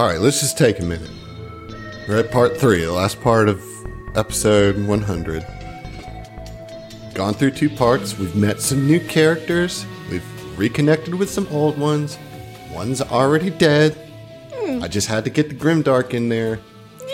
Whew. All right, let's just take a minute. We're at part three, the last part of episode 100. Gone through two parts. We've met some new characters. We've reconnected with some old ones. One's already dead. Hmm. I just had to get the Grimdark in there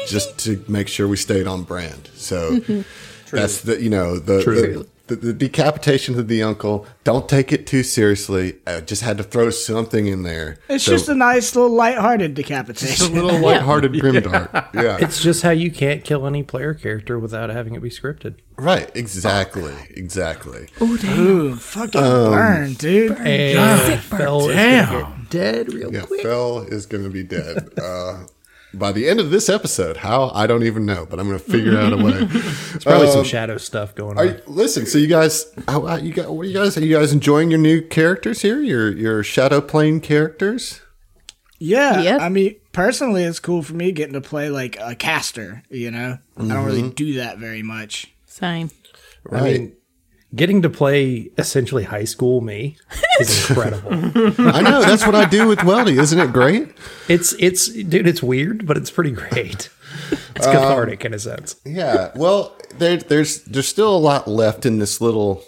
just to make sure we stayed on brand. So that's the, you know, the, the, the, the decapitation of the uncle. Don't take it too seriously. I just had to throw something in there. It's So- just a nice little lighthearted Just a decapitation. little lighthearted Grimdark. Yeah. It's just how you can't kill any player character without having it be scripted. Right, exactly, exactly. Oh, Ooh, fucking Um, burn, dude. And Fell is Damn. gonna get dead real Yeah, quick. Fell is going to be dead uh, by the end of this episode. How I don't even know, but I'm going to figure out a way. It's probably some shadow stuff going on. you, listen, so you guys, how, how you got? What are you guys? Are you guys enjoying your new characters here? Your your Shadow Plane characters? Yeah, Yep. I mean, personally, it's cool for me getting to play like a caster. You know, I don't Mm-hmm. really do that very much. Same. Right. I mean, getting to play essentially high school me is incredible. I know that's what I do with Weldy. Isn't it great? it's it's dude, it's weird, but it's pretty great. It's cathartic in a sense. Yeah. Well, there, there's there's still a lot left in this little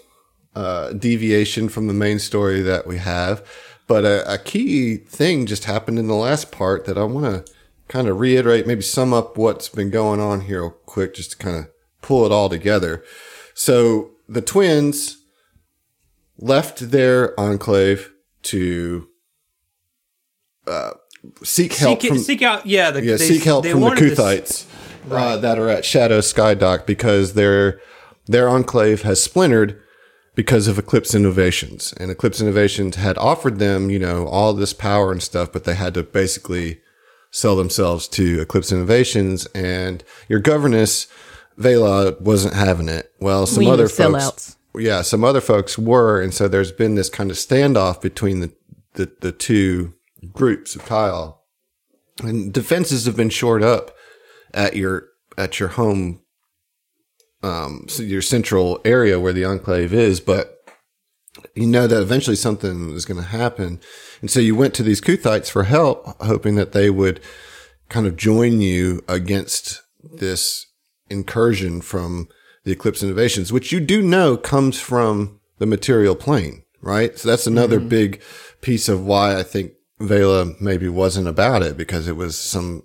uh, deviation from the main story that we have, but a, a key thing just happened in the last part that I want to kind of reiterate, maybe sum up what's been going on here real quick, just to kind of pull it all together. So the twins left their enclave to uh, seek help seek, from seek out, yeah, the, yeah, they- seek help from the wanted to s- Kuthites uh, that are at Shadow Skydock because their their enclave has splintered because of Eclipse Innovations, and Eclipse Innovations had offered them, you know, all this power and stuff, but they had to basically sell themselves to Eclipse Innovations, and your governess Vela wasn't having it. Well, some We other folks, sellouts. yeah, some other folks were, and so there's been this kind of standoff between the the, the two groups of Kayal and defenses have been shored up at your at your home um so your central area where the enclave is but you know that eventually something is going to happen and so you went to these kuthites for help hoping that they would kind of join you against this incursion from the eclipse innovations which you do know comes from the material plane right so that's another mm-hmm. big piece of why i think Vela maybe wasn't about it because it was some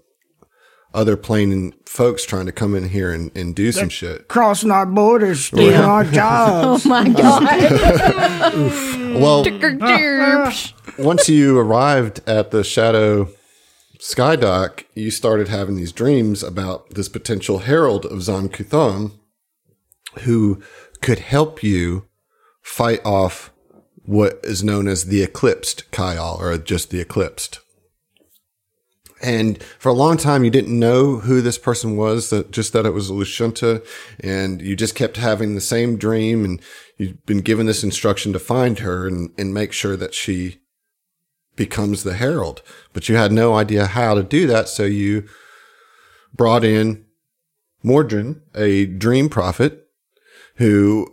other plane folks trying to come in here and, and do some shit. Crossing our borders, stealing our jobs. Oh my god. Well, ah, ah, ah. once you arrived at the Shadow Skydock, you started having these dreams about this potential herald of Zon Kuthon who could help you fight off what is known as the Eclipsed Kayal, or just the Eclipsed. And for a long time, you didn't know who this person was, that just that it was Lushunta, and you just kept having the same dream, and you've been given this instruction to find her and, and make sure that she becomes the herald. But you had no idea how to do that, so you brought in Mordrin, a dream prophet, who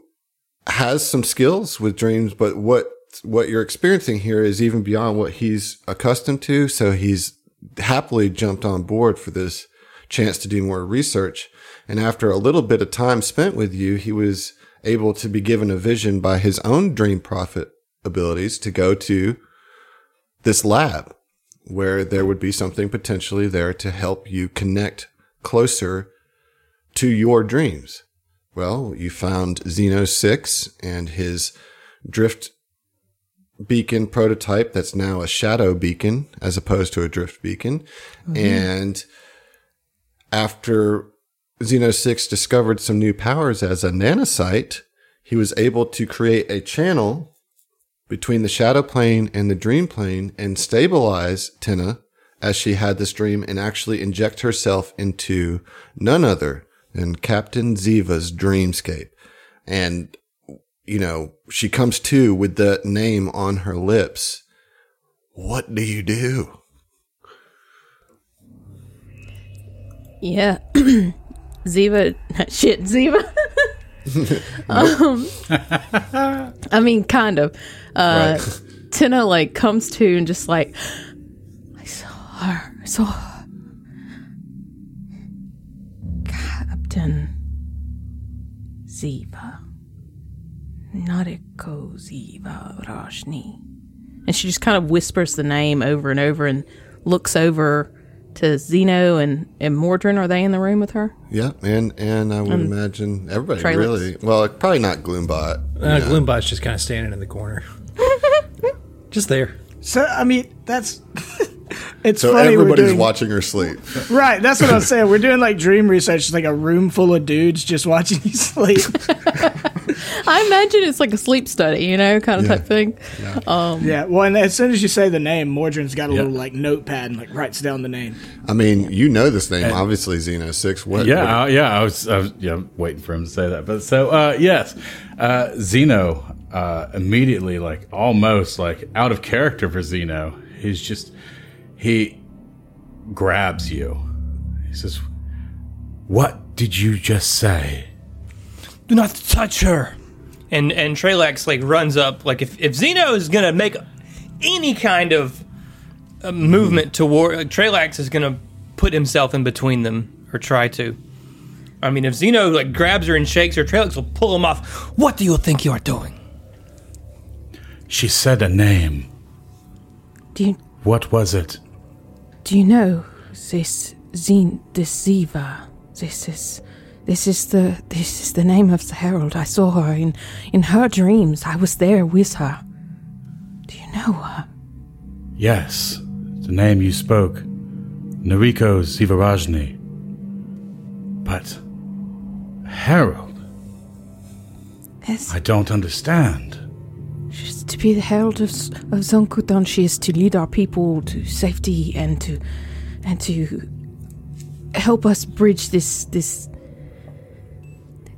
has some skills with dreams, but what what you're experiencing here is even beyond what he's accustomed to. So he's happily jumped on board for this chance to do more research. And after a little bit of time spent with you, he was able to be given a vision by his own dream prophet abilities to go to this lab where there would be something potentially there to help you connect closer to your dreams. Well, you found Xeno 6 and his drift beacon prototype that's now a shadow beacon as opposed to a drift beacon. Mm-hmm. And after Xeno 6 discovered some new powers as a nanocyte, he was able to create a channel between the shadow plane and the dream plane and stabilize Tina as she had this dream and actually inject herself into none other than Captain Ziva's dreamscape. And, you know, she comes to with the name on her lips. What do you do? Yeah. Ziva, shit, Ziva. um, I mean, kind of. Uh, Right. Tina like comes to and just like, I saw her. I saw her. Captain Ziva. Nariko Ziva Rajni. And she just kind of whispers the name over and over and looks over to Xeno and, and Mordrin. Are they in the room with her? Yeah, and and I would imagine everybody Trelix. really. Well, probably not Gloombot. Uh, Yeah. Gloombot's just kind of standing in the corner. just there. So I mean, that's it's So funny. everybody's doing, watching her sleep. Right, that's what I'm saying. We're doing like dream research. It's like a room full of dudes just watching you sleep. I imagine it's like a sleep study, you know, kind of Yeah. type thing. yeah. Yeah. Well, and as soon as you say the name, Mordrin's got a Yeah. little like notepad and like writes down the name. I mean, you know this name, obviously, Xeno Six. What? Yeah, what- uh, yeah, I was, I was yeah, waiting for him to say that. But so, uh, yes, uh, Xeno uh, immediately, like almost like out of character for Xeno, he's just he grabs you. He says, "What did you just say?" Do not touch her. And and Trelax like runs up. Like if if Xeno is gonna make any kind of uh, movement toward like, Trelax is gonna put himself in between them or try to. I mean, if Xeno like grabs her and shakes her, Trelax will pull him off. What do you think you are doing? She said a name. Do you What was it? do you know this Zin this Ziva? This is this is the this is the name of the herald. I saw her in in her dreams. I was there with her. Do you know her? Yes, the name you spoke, Nariko Sivarajni. But herald. Yes. I don't understand. She's to be the herald of, of Zon Kuthon. She is to lead our people to safety and to and to help us bridge this this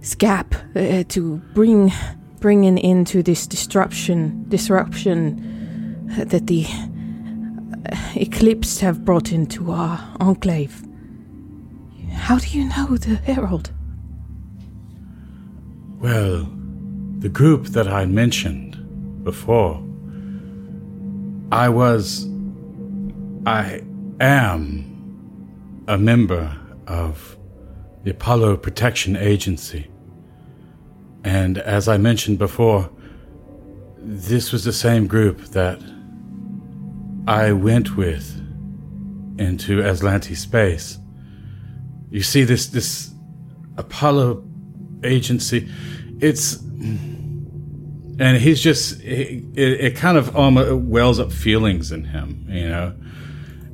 this gap uh, to bring bring an end to this disruption disruption uh, that the uh, eclipse have brought into our enclave. How do you know the herald? Well, the group that I mentioned before, I was. I am a member of the Apollo Protection Agency. And as I mentioned before, this was the same group that I went with into Azlanti space. You see, this this Apollo agency, it's and he's just it, it, kind of almost wells up feelings in him, you know,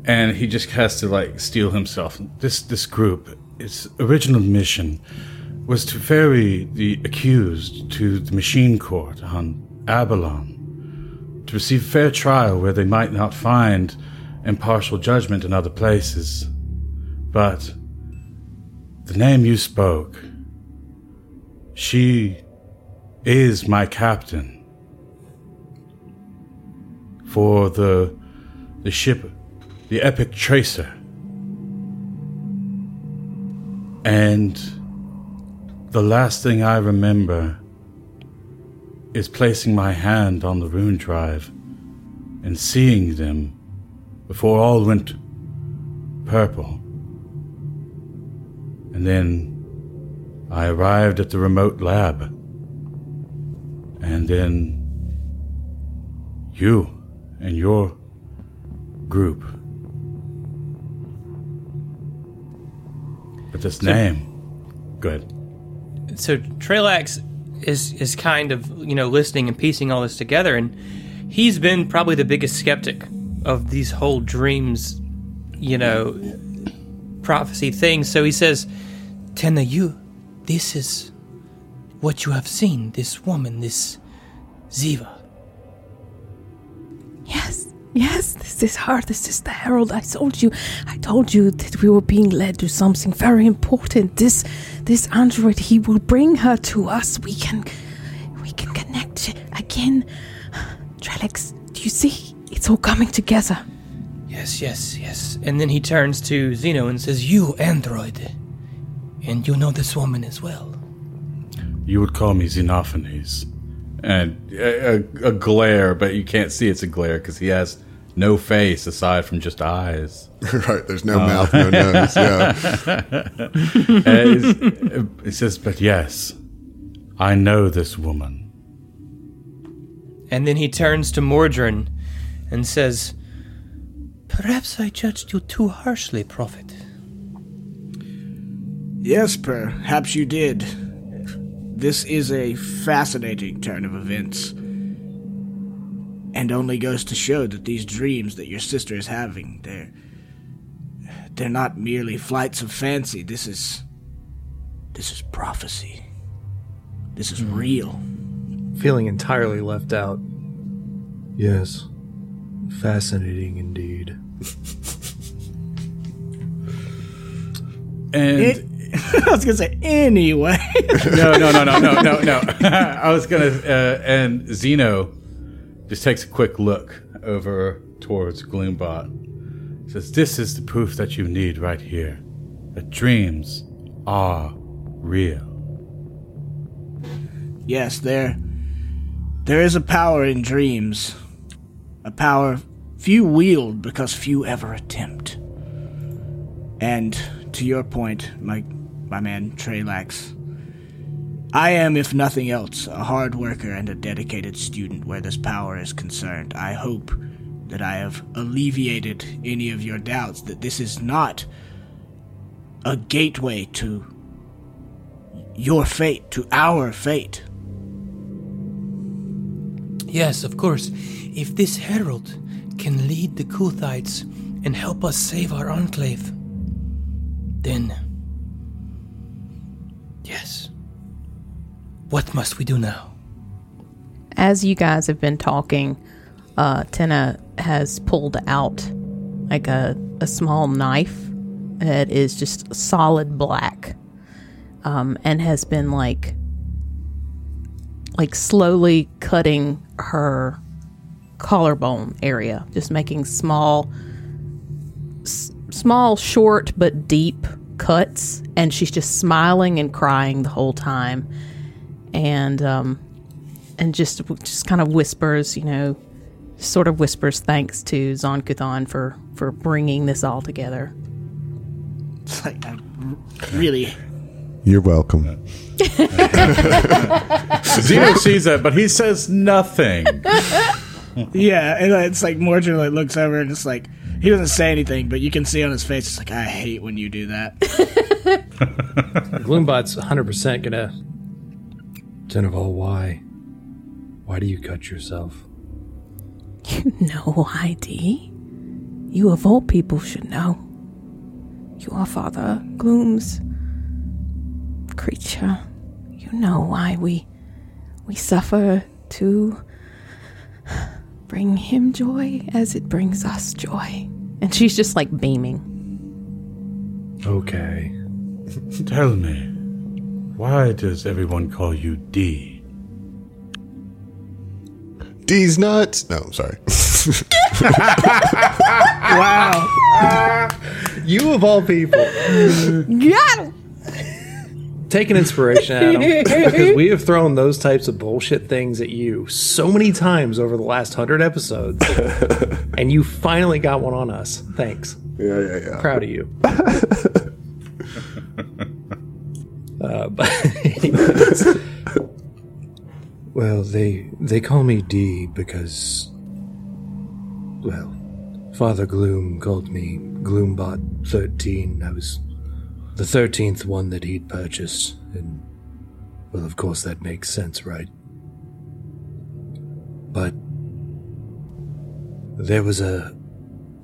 and he just has to like steel himself. This this group, its original mission was to ferry the accused to the machine court on Aballon to receive fair trial where they might not find impartial judgment in other places. But the name you spoke, she is my captain for the the ship, the Epic Tracer. And the last thing I remember is placing my hand on the rune drive and seeing them before all went purple. And then I arrived at the remote lab. And then you and your group. But this name. Good. So Trelax is is kind of you know listening and piecing all this together, and he's been probably the biggest skeptic of these whole dreams, you know, prophecy things. So he says, "Tenna, you, this is what you have seen. This woman, this Ziva." Yes, yes, this is her. This is the herald. I told you. I told you that we were being led to something very important. This, this android, he will bring her to us. We can, we can connect again. Trelix, do you see? It's all coming together. Yes, yes, yes. And then he turns to Xeno and says, "You android, and you know this woman as well." You would call me Xenophanes. And a, a, a glare, but you can't see it's a glare because he has no face aside from just eyes. right. There's no mouth, no nose. Yeah. And he's- he says, "But yes, I know this woman." And then he turns to Mordrin and says, Perhaps I judged you too harshly, Prophet. Yes, perhaps you did. This is a fascinating turn of events. And only goes to show that these dreams that your sister is having, they're they're not merely flights of fancy. This is this is prophecy. This is real. Feeling entirely left out. Yes. Fascinating indeed. And It- I was gonna say anyway. no, no, no, no, no, no, no. I was gonna, uh, and Xeno just takes a quick look over towards Gloombot. Says, "This is the proof that you need right here. That dreams are real." Yes, there there is a power in dreams. A power few wield because few ever attempt. And to your point, my my man Trelax, I am, if nothing else, a hard worker and a dedicated student where this power is concerned. I hope that I have alleviated any of your doubts that this is not a gateway to your fate, to our fate. Yes, of course. If this herald can lead the Kuthites and help us save our enclave, then. Yes. What must we do now? As you guys have been talking, uh, Tina has pulled out like a, a small knife that is just solid black um, and has been like like slowly cutting her collarbone area just making small s- small short but deep cuts and she's just smiling and crying the whole time and um and just just kind of whispers, you know, sort of whispers thanks to Zonkuthon for for bringing this all together. It's like I'm really You're welcome. Xeno sees that, but he says nothing. Yeah, and it's like Mordred like looks over and it's like he doesn't say anything, but you can see on his face it's like I hate when you do that. Gloombot's 100% gonna. Tenneval, why? Why do you cut yourself? You know ID. You of all people should know. You are Father Gloom's creature. You know why we we suffer to bring him joy as it brings us joy. And she's just like beaming. Okay. Tell me, why does everyone call you D? D's nuts. No, I'm sorry. wow. You of all people. Got him! Take an inspiration, Adam. because we have thrown those types of bullshit things at you so many times over the last hundred episodes. and you finally got one on us. Thanks. yeah, yeah, yeah. Proud of you. Uh, but well, they they call me D because well, Father Gloom called me Gloombot 13. I was the 13th one that he'd purchased and well, of course that makes sense, right? But there was a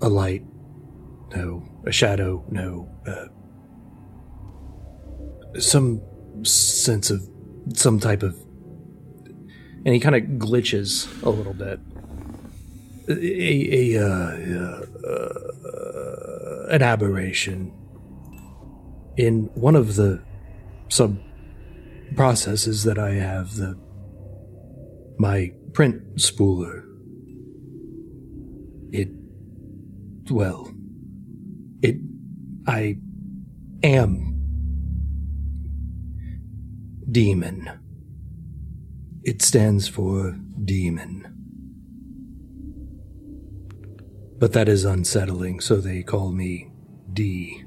a light no, a shadow, no, uh, some sense of some type of. And he kind of glitches a little bit. A, a, uh, uh, an aberration in one of the sub processes that I have, the my print spooler. It, well, it I am demon. It stands for demon. but that is unsettling, so they call me D.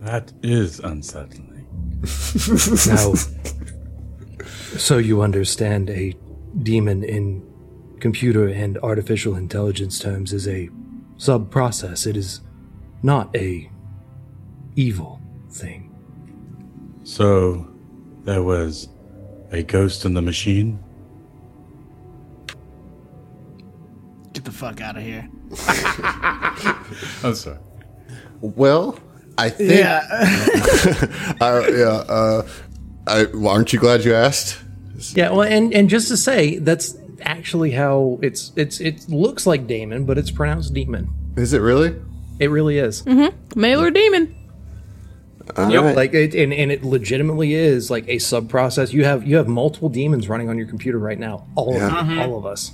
That is unsettling. Now, so you understand, a demon in computer and artificial intelligence terms is a sub process. It is not a evil thing. So, there was a ghost in the machine? Get the fuck out of here. I'm sorry. Well, I think. Yeah. Uh, yeah. Uh, I, well, aren't you glad you asked? Yeah, well, and and just to say, that's actually how it's it's it looks like Damon, but it's pronounced demon. Is it really? It really is. Mm-hmm. Male or demon? All Yep. right. Like it, and, and it legitimately is like a sub process. You have you have multiple demons running on your computer right now. All Yeah. of them, all of us,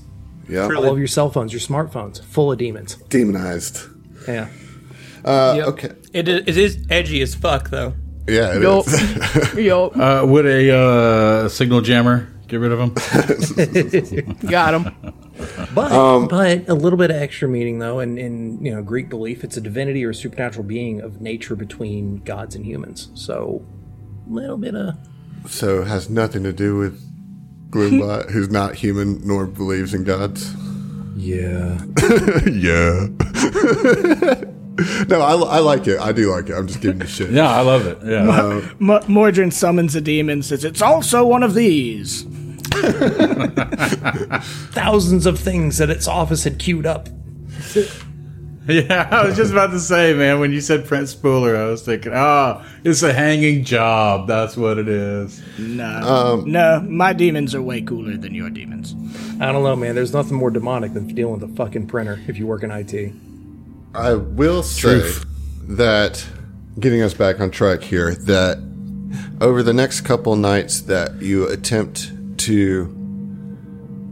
yeah. all of your cell phones, your smartphones, full of demons. Demonized. Yeah. Uh, Yep. Okay. It is, it is edgy as fuck, though. Yeah. it Yo. is. Yo, Uh, would a uh, signal jammer get rid of him? got him. But um, but a little bit of extra meaning though, in in you know Greek belief, it's a divinity or a supernatural being of nature between gods and humans. So a little bit of so it has nothing to do with Gloombot, who's not human nor believes in gods. Yeah. yeah. no, I, I like it. I do like it. I'm just giving you shit. yeah, I love it. Yeah. Um, M- Mordrin summons a demon, says it's also one of these. thousands of things that its office had queued up. yeah, I was just about to say, man, when you said print spooler, I was thinking, oh, it's a hanging job. That's what it is. No. Um, no, my demons are way cooler than your demons. I don't know, man. There's nothing more demonic than dealing with a fucking printer if you work in IT. I will say that getting us back on track here, that over the next couple nights that you attempt to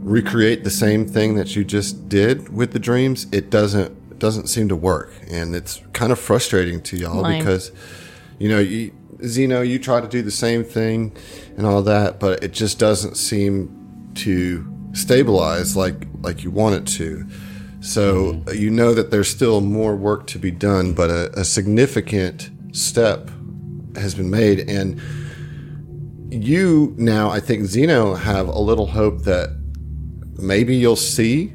recreate the same thing that you just did with the dreams, it doesn't it doesn't seem to work, and it's kind of frustrating to y'all because you know you. Xeno, you try to do the same thing and all that, but it just doesn't seem to stabilize like like you want it to. So uh, you know that there's still more work to be done, but a, a significant step has been made, and you now, I think Xeno have a little hope that maybe you'll see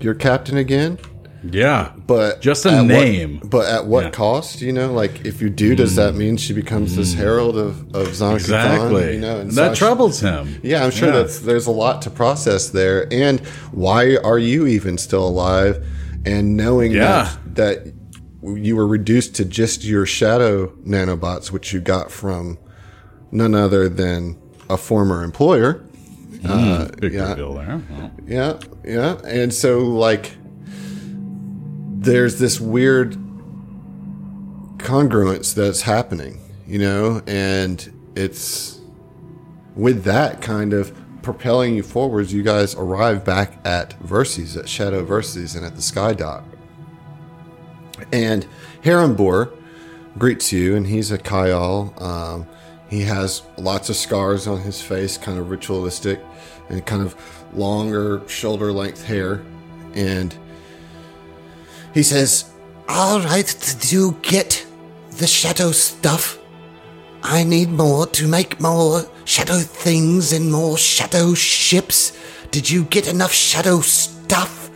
your captain again. Yeah. But Just a at what- name. but at what Yeah. cost? You know, like if you do, does that mean she becomes this mm. herald of of Zon Exactly. You know, and that Sasha- troubles him. yeah, I'm sure Yeah. that's there's a lot to process there. And why are you even still alive? And knowing Yeah. that that you were reduced to just your shadow nanobots, which you got from none other than a former employer. Uh, Big yeah. deal there. Well, Yeah, yeah. And so like there's this weird congruence that's happening, you know, and it's with that kind of propelling you forwards, you guys arrive back at Verses, at Shadow Verses and at the Sky Dock. And Herrenbor greets you, and he's a Kayal. Um, he has lots of scars on his face, kind of ritualistic, and kind of longer shoulder length hair. And he says, All right, did you get the shadow stuff? I need more to make more shadow things and more shadow ships. Did you get enough shadow stuff?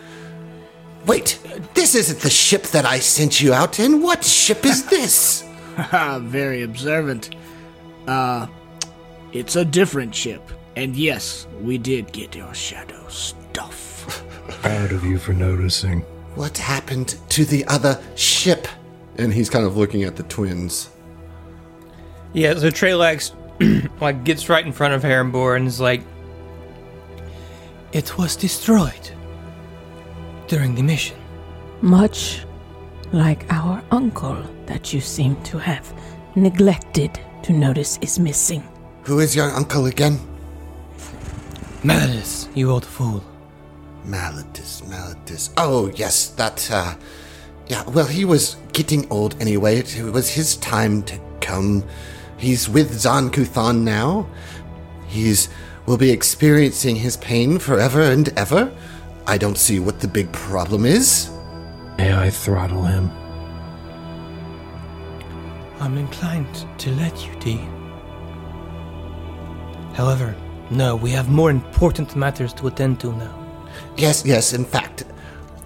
Wait, this isn't the ship that I sent you out in. What ship is this? Very observant. Uh, it's a different ship. And yes, we did get your shadow stuff. Proud of you for noticing. What happened to the other ship? And he's kind of looking at the twins. Yeah, so Trelax like gets right in front of Herrenbor and is like, "It was destroyed during the mission." Much like our uncle that you seem to have neglected to notice is missing. Who is your uncle again? Malus, you old fool. Maladis, Maladis. Oh, yes, that, uh, yeah, well, he was getting old anyway. It was his time to come. He's with Zan Kuthan now. He's, will be experiencing his pain forever and ever. I don't see what the big problem is. May I throttle him? I'm inclined to let you, D. However, no, we have more important matters to attend to now. Yes, yes, in fact,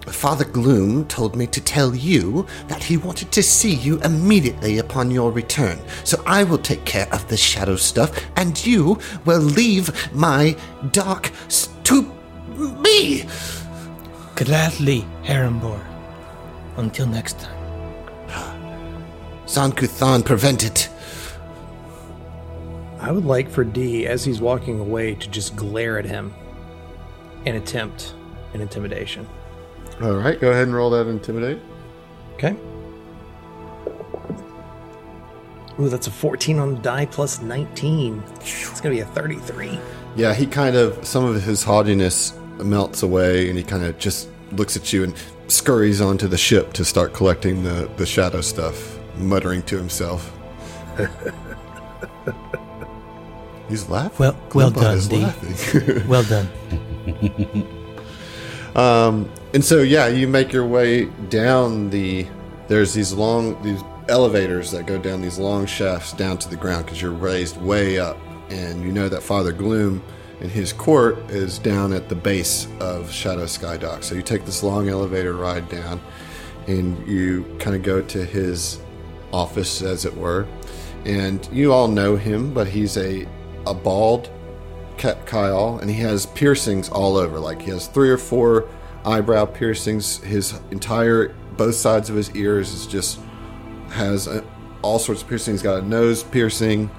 Father Gloom told me to tell you that he wanted to see you immediately upon your return. So I will take care of the shadow stuff, and you will leave my dark to me. Gladly, Herrenbor. Until next time. Zankuthan, prevent it. I would like for D, as he's walking away, to just glare at him and attempt an intimidation. All right, go ahead and roll that intimidate. Okay. Ooh, that's a 14 on the die plus 19. It's going to be a 33. Yeah, he kind of some of his haughtiness melts away, and he kind of just looks at you and scurries onto the ship to start collecting the the shadow stuff, muttering to himself. He's laughing. Well- well done, D. Well done. Um, and so, yeah, you make your way down the. There's these long these elevators that go down these long shafts down to the ground because you're raised way up, and you know that Father Gloom and his court is down at the base of Shadow Sky Dock. So you take this long elevator ride down, and you kind of go to his office, as it were, and you all know him, but he's a a bald Kayal, and he has piercings all over. Like he has three or four eyebrow piercings. His entire both sides of his ears is just has uh all sorts of piercings. He's got a nose piercing,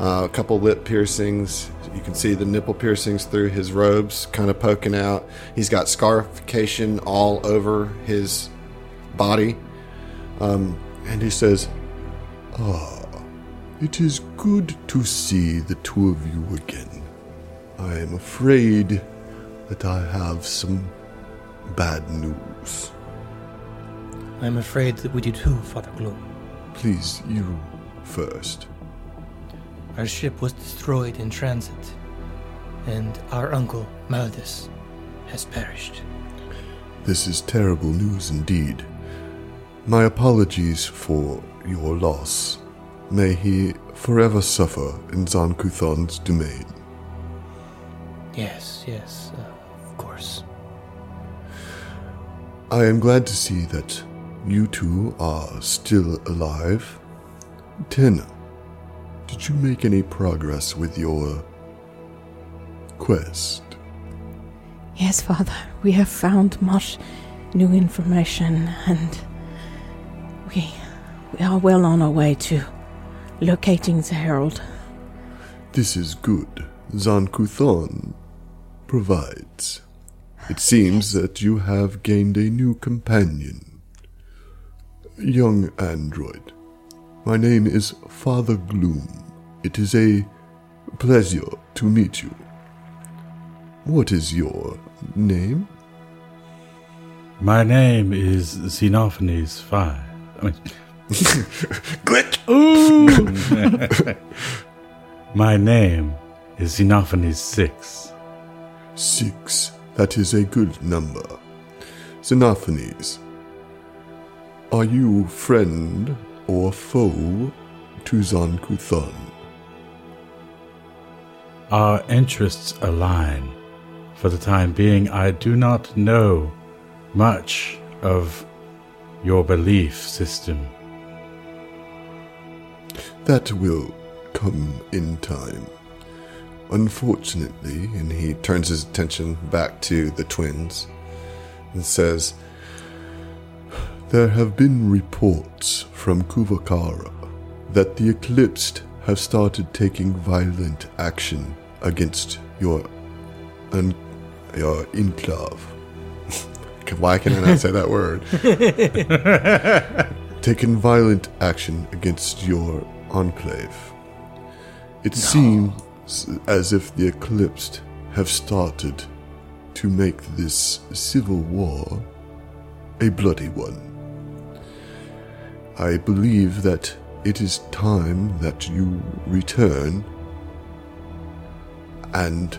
uh, a couple lip piercings. You can see the nipple piercings through his robes, kind of poking out. He's got scarification all over his body, um, and he says, Ah, it is good to see the two of you again. I am afraid that I have some bad news. I'm afraid that we do too, Father Gloom. Please, you first. Our ship was destroyed in transit, and our uncle, Maldus, has perished. This is terrible news indeed. My apologies for your loss. May he forever suffer in Zankuthon's domain. Yes, yes, uh, of course. I am glad to see that you two are still alive. Tenna, did you make any progress with your quest? Yes, Father, we have found much new information and we, we are well on our way to locating the Herald. This is good. Zankuthon provides. It seems that you have gained a new companion. Young android. My name is Father Gloom. It is a pleasure to meet you. What is your name? My name is Xenophanes Five. I mean, Glitch! Ooh. my name is Xenophanes Six. Six. That is a good number. Xenophanes, are you friend or foe to Zankuthon? Our interests align. For the time being, I do not know much of your belief system. That will come in time. Unfortunately, and he turns his attention back to the twins and says, There have been reports from Kuvakara that the Eclipsed have started taking violent action against your, un- your enclave. Why can I not say that word? taken violent action against your enclave. It seems as if the Eclipsed have started to make this civil war a bloody one. I believe that it is time that you return and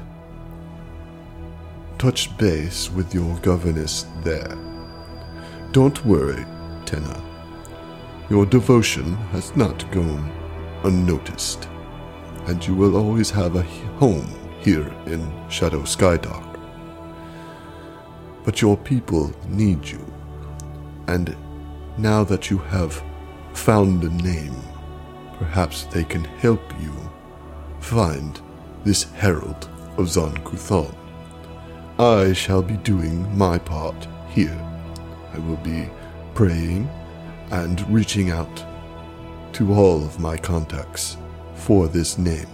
touch base with your governess there. Don't worry, Tenna. Your devotion has not gone unnoticed, and you will always have a home here in Shadow Skydock. But your people need you, and now that you have found a name, perhaps they can help you find this herald of Zon Kuthon. I shall be doing my part here. I will be praying and reaching out to all of my contacts for this name.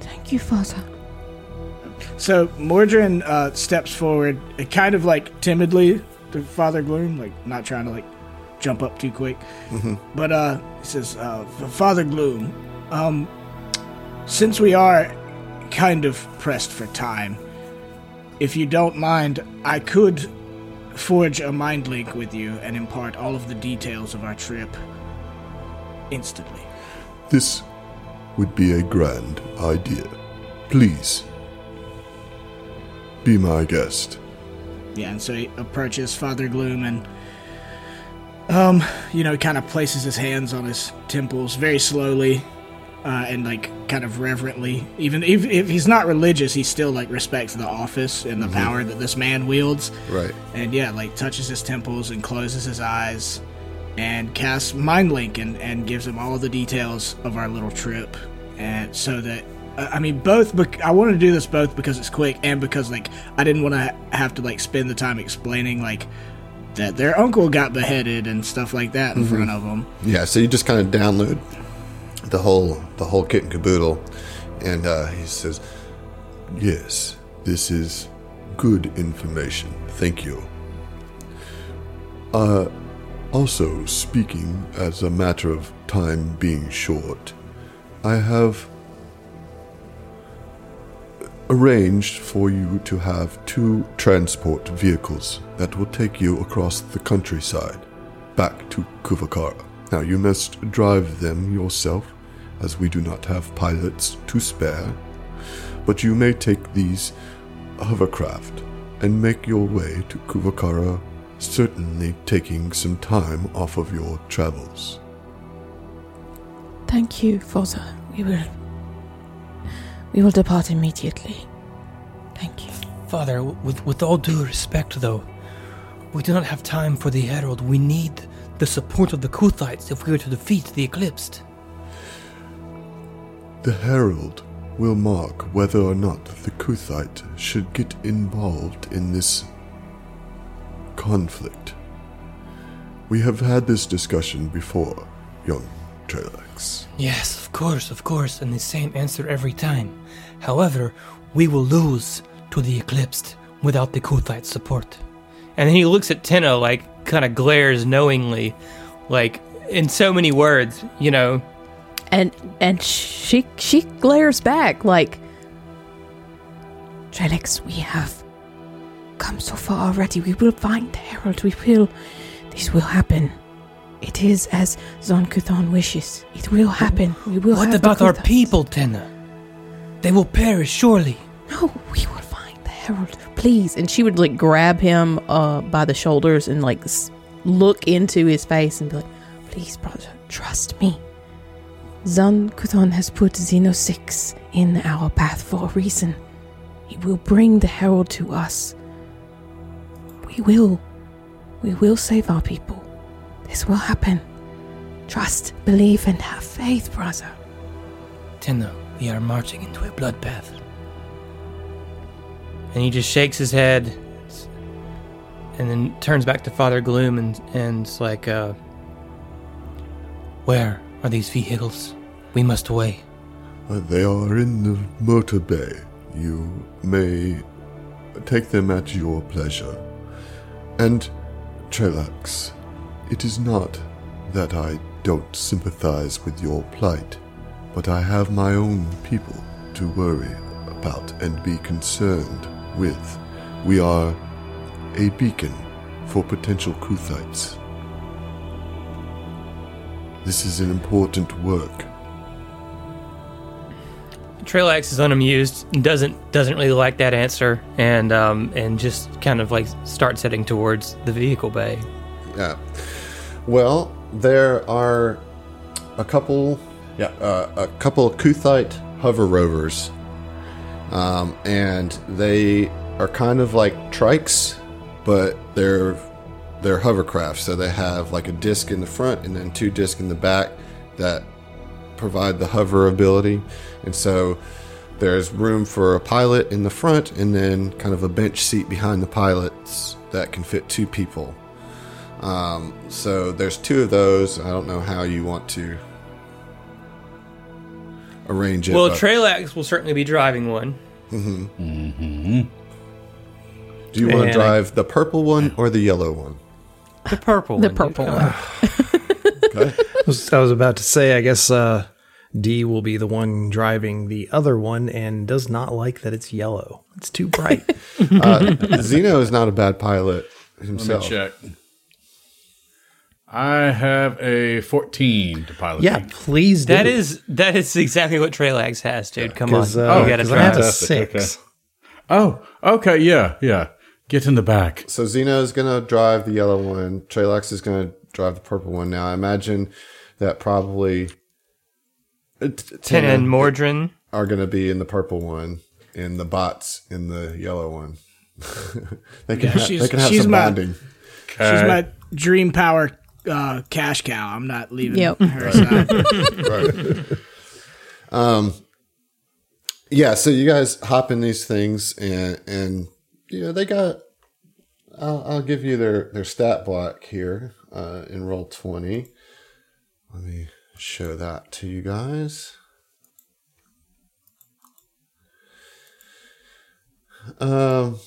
Thank you, Father. So Mordrin uh, steps forward, uh, kind of like timidly to Father Gloom, like not trying to like jump up too quick. But uh, he says, uh, Father Gloom, um, since we are kind of pressed for time, if you don't mind, I could forge a mind link with you and impart all of the details of our trip instantly. This would be a grand idea. Please be my guest. Yeah, and so he approaches Father Gloom and, um, you know, kind of places his hands on his temples very slowly, uh, and like kind of reverently. Even if, if he's not religious, he still like respects the office and the power that this man wields. Right. And yeah, like touches his temples and closes his eyes, and casts mind link and and gives him all of the details of our little trip, and so that. uh, I mean, both. Bec- I wanted to do this both because it's quick and because, like, I didn't want to ha- have to like spend the time explaining, like, that their uncle got beheaded and stuff like that in front of them. Yeah, so you just kind of download the whole the whole kit and caboodle, and uh, he says, "Yes, this is good information. Thank you." Uh, also speaking as a matter of time being short, I have arranged for you to have two transport vehicles that will take you across the countryside back to Kuvakara. Now, you must drive them yourself, as we do not have pilots to spare, but you may take these hovercraft and make your way to Kuvakara, certainly taking some time off of your travels. Thank you, Father. We will. We will depart immediately. Thank you. Father, with, with all due respect, though, we do not have time for the Herald. We need the support of the Kuthites if we are to defeat the Eclipsed. The Herald will mark whether or not the Kuthite should get involved in this conflict. We have had this discussion before, young Trelax. Yes, of course, of course, and the same answer every time. However, we will lose to the Eclipsed without the Kuthite support. And then he looks at Tenno, like, kind of glares knowingly, like, in so many words, you know. And and she she glares back like Trelix, we have come so far already. We will find the Herald. We will this will happen. It is as Zon Kuthon wishes. It will happen. We will What about our people, Tenno? They will perish, surely. No, we will find the Herald. Please. And she would like grab him uh, by the shoulders and like look into his face and be like, please, brother, trust me. Zan Kuthon has put Xeno 6 in our path for a reason. He will bring the Herald to us. We will. We will save our people. This will happen. Trust, believe, and have faith, brother. Tenno, we are marching into a bloodbath. And he just shakes his head and then turns back to Father Gloom and and it's like, uh, where are these vehicles? We must away. Uh, they are in the motor bay. You may take them at your pleasure. And, Trelax, it is not that I don't sympathize with your plight, but I have my own people to worry about and be concerned with. We are a beacon for potential Kuthites. This is an important work. Trailax is unamused, doesn't doesn't really like that answer, and um, and just kind of like starts heading towards the vehicle bay. Yeah. Well, there are a couple, yeah, uh, a couple Kuthite hover rovers, um, and they are kind of like trikes, but they're they're hovercraft. So they have like a disc in the front and then two discs in the back that provide the hover ability, and so. There's room for a pilot in the front and then kind of a bench seat behind the pilots that can fit two people. Um, so there's two of those. I don't know how you want to arrange it. Well, but Trailax will certainly be driving one. do you want to and I- drive the purple one or the yellow one? The purple The one. purple one. Okay. I was, I was about to say, I guess uh, D will be the one driving the other one and does not like that it's yellow. It's too bright. uh, Xeno is not a bad pilot Let me himself. check. I have a 14 to pilot. yeah, please do. That is that is exactly what Trailax has, dude. Come on, because uh, you gotta 'cause I have a drive. Fantastic, six. Oh, okay. Yeah, yeah. Get in the back. So Xeno is going to drive the yellow one. Trelax is going to drive the purple one. Now I imagine that probably uh, Ten and Mordrin. are going to be in the purple one, and the bots in the yellow one. they can, ha- She's- they can have she's some my- bonding. She's my dream power uh, cash cow. I'm not leaving Yep. her aside. right. um, yeah. So you guys hop in these things, and and you know they got. I'll, I'll give you their their stat block here uh, in Roll20. Let me show that to you guys. Um.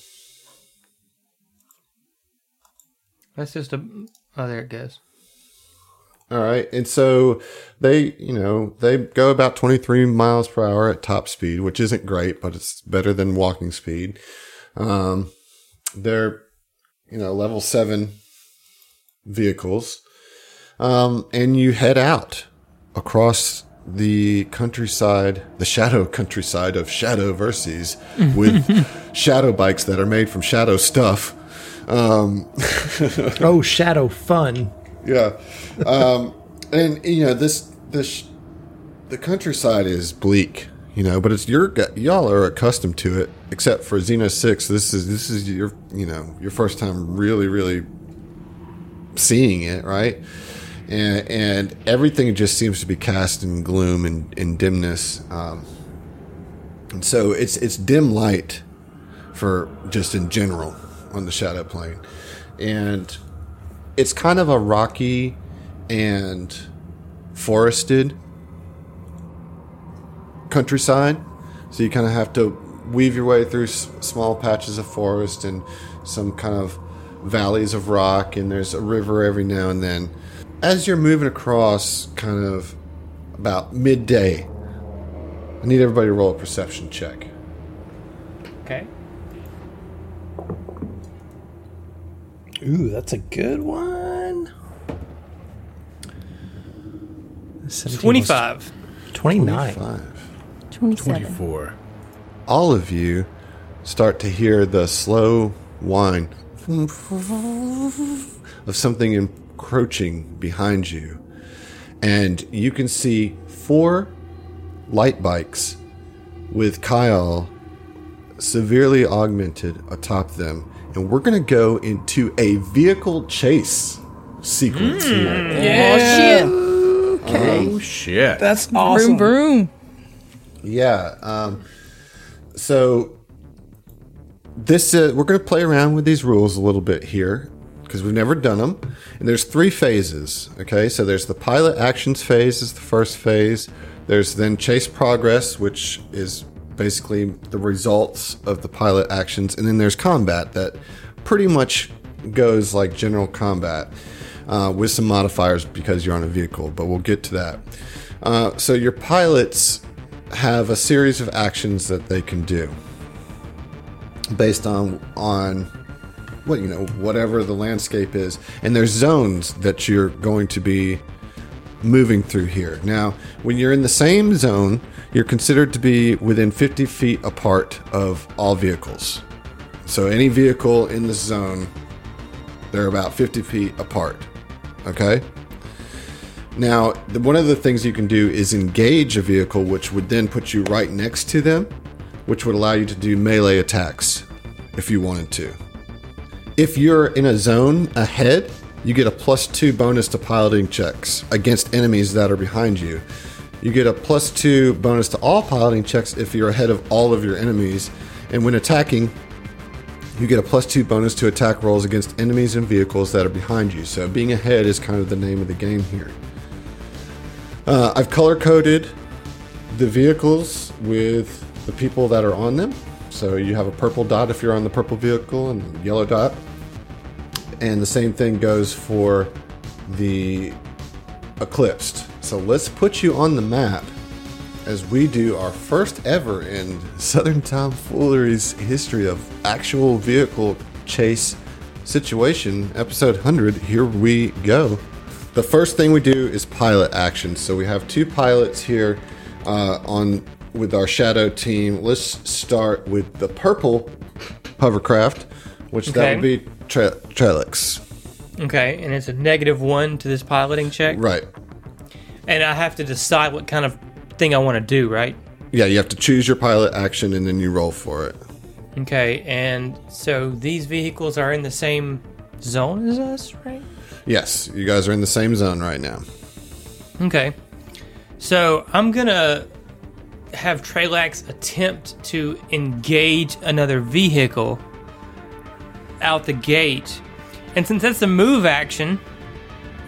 That's just a. Oh, there it goes. All right. And so they, you know, they go about 23 miles per hour at top speed, which isn't great, but it's better than walking speed. Um, they're, you know, level seven vehicles. Um, and you head out across the countryside, the shadow countryside of Shadow Verses with shadow bikes that are made from shadow stuff. Um, Oh, shadow fun. yeah. Um, and you know this this the countryside is bleak, you know, but it's your y'all are accustomed to it. Except for Xeno Six, this is this is your you know your first time really really seeing it, right? And and everything just seems to be cast in gloom and, and dimness. Um, and so it's it's dim light for just in general on the shadow plane, and it's kind of a rocky and forested countryside. So you kind of have to weave your way through s- small patches of forest and some kind of valleys of rock, and there's a river every now and then. As you're moving across, kind of about midday, I need everybody to roll a perception check. Okay. Ooh, that's a good one. 17 Twenty-five. 29. Five. 27. 24. all of you start to hear the slow whine of something encroaching behind you. And you can see four light bikes with Kayal severely augmented atop them. And we're going to go into a vehicle chase sequence hmm. here. Oh, oh, shit. That's Vroom, awesome. vroom. Yeah. Um, so this uh, we're going to play around with these rules a little bit here because we've never done them. And there's three phases. Okay, so there's the pilot actions phase is the first phase. There's then chase progress, which is basically the results of the pilot actions, and then there's combat that pretty much goes like general combat uh, with some modifiers because you're on a vehicle. But we'll get to that. Uh, so your pilots have a series of actions that they can do based on on what you know whatever the landscape is and there's zones that you're going to be moving through here. Now, when you're in the same zone, you're considered to be within 50 feet apart of all vehicles. So any vehicle in this zone, they're about 50 feet apart. Okay? Now, one of the things you can do is engage a vehicle, which would then put you right next to them, which would allow you to do melee attacks if you wanted to. If you're in a zone ahead, you get a plus two bonus to piloting checks against enemies that are behind you. You get a plus two bonus to all piloting checks if you're ahead of all of your enemies. And when attacking, you get a plus two bonus to attack rolls against enemies and vehicles that are behind you. So being ahead is kind of the name of the game here. Uh, I've color coded the vehicles with the people that are on them. So you have a purple dot if you're on the purple vehicle and a yellow dot. And the same thing goes for the Eclipsed. So let's put you on the map as we do our first ever in Southern Tomfoolery's history of actual vehicle chase situation, episode 100. Here we go. The first thing we do is pilot action. So we have two pilots here uh, on with our shadow team. Let's start with the purple hovercraft, which that would be Tre- Trelix. Okay, and it's a negative one to this piloting check. Right. And I have to decide what kind of thing I want to do, right? Yeah, you have to choose your pilot action and then you roll for it. Okay, and so these vehicles are in the same zone as us, right? Yes, you guys are in the same zone right now. Okay. So I'm gonna have Trelax attempt to engage another vehicle out the gate. And since that's a move action,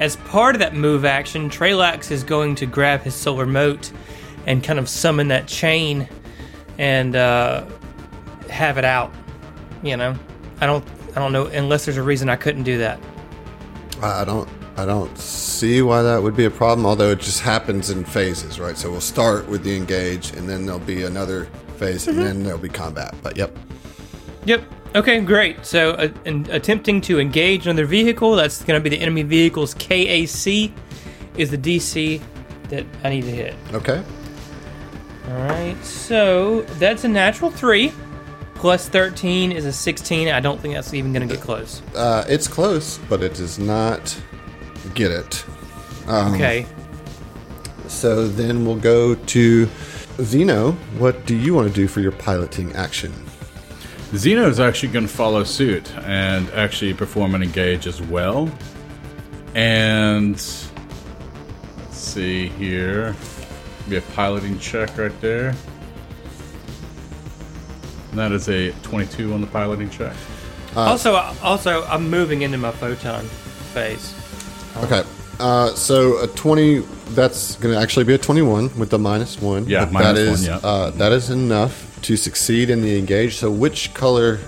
as part of that move action, Trelax is going to grab his solar mote and kind of summon that chain and uh, have it out. You know, I don't, I don't know unless there's a reason I couldn't do that. I don't I don't see why that would be a problem, although it just happens in phases, right? So we'll start with the engage and then there'll be another phase and then there'll be combat. But yep. Yep. Okay, great. So, uh, in attempting to engage another vehicle, that's going to be the enemy vehicle's KAC, is the DC that I need to hit. Okay. All right. So that's a natural three, plus thirteen is a sixteen. I don't think that's even going to get close. Uh, it's close, but it does not get it. Um, Okay. So then we'll go to Xeno. What do you want to do for your piloting action? Xeno is actually going to follow suit and actually perform an engage as well. And let's see here. Be a piloting check right there. And that is a 22 on the piloting check. also, also, I'm moving into my photon phase. Okay. Uh, so a 20, that's going to actually be a 21 with the minus one. Yeah, minus that is, one, yeah. Uh, that is enough to succeed in the engage. So which color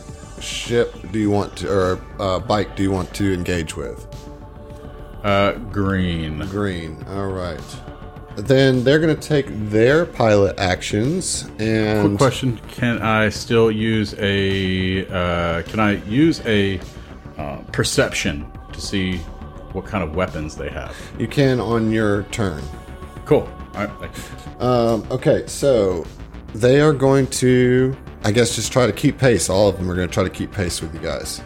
ship do you want to, or uh, bike do you want to engage with? Uh, green. Green. All right. Then they're going to take their pilot actions and Quick question: Can I still use a? Uh, can I use a uh, perception to see what kind of weapons they have? you can on your turn. Cool. All right. Um, okay, so they are going to, I guess, just try to keep pace. All of them are going to try to keep pace with you guys.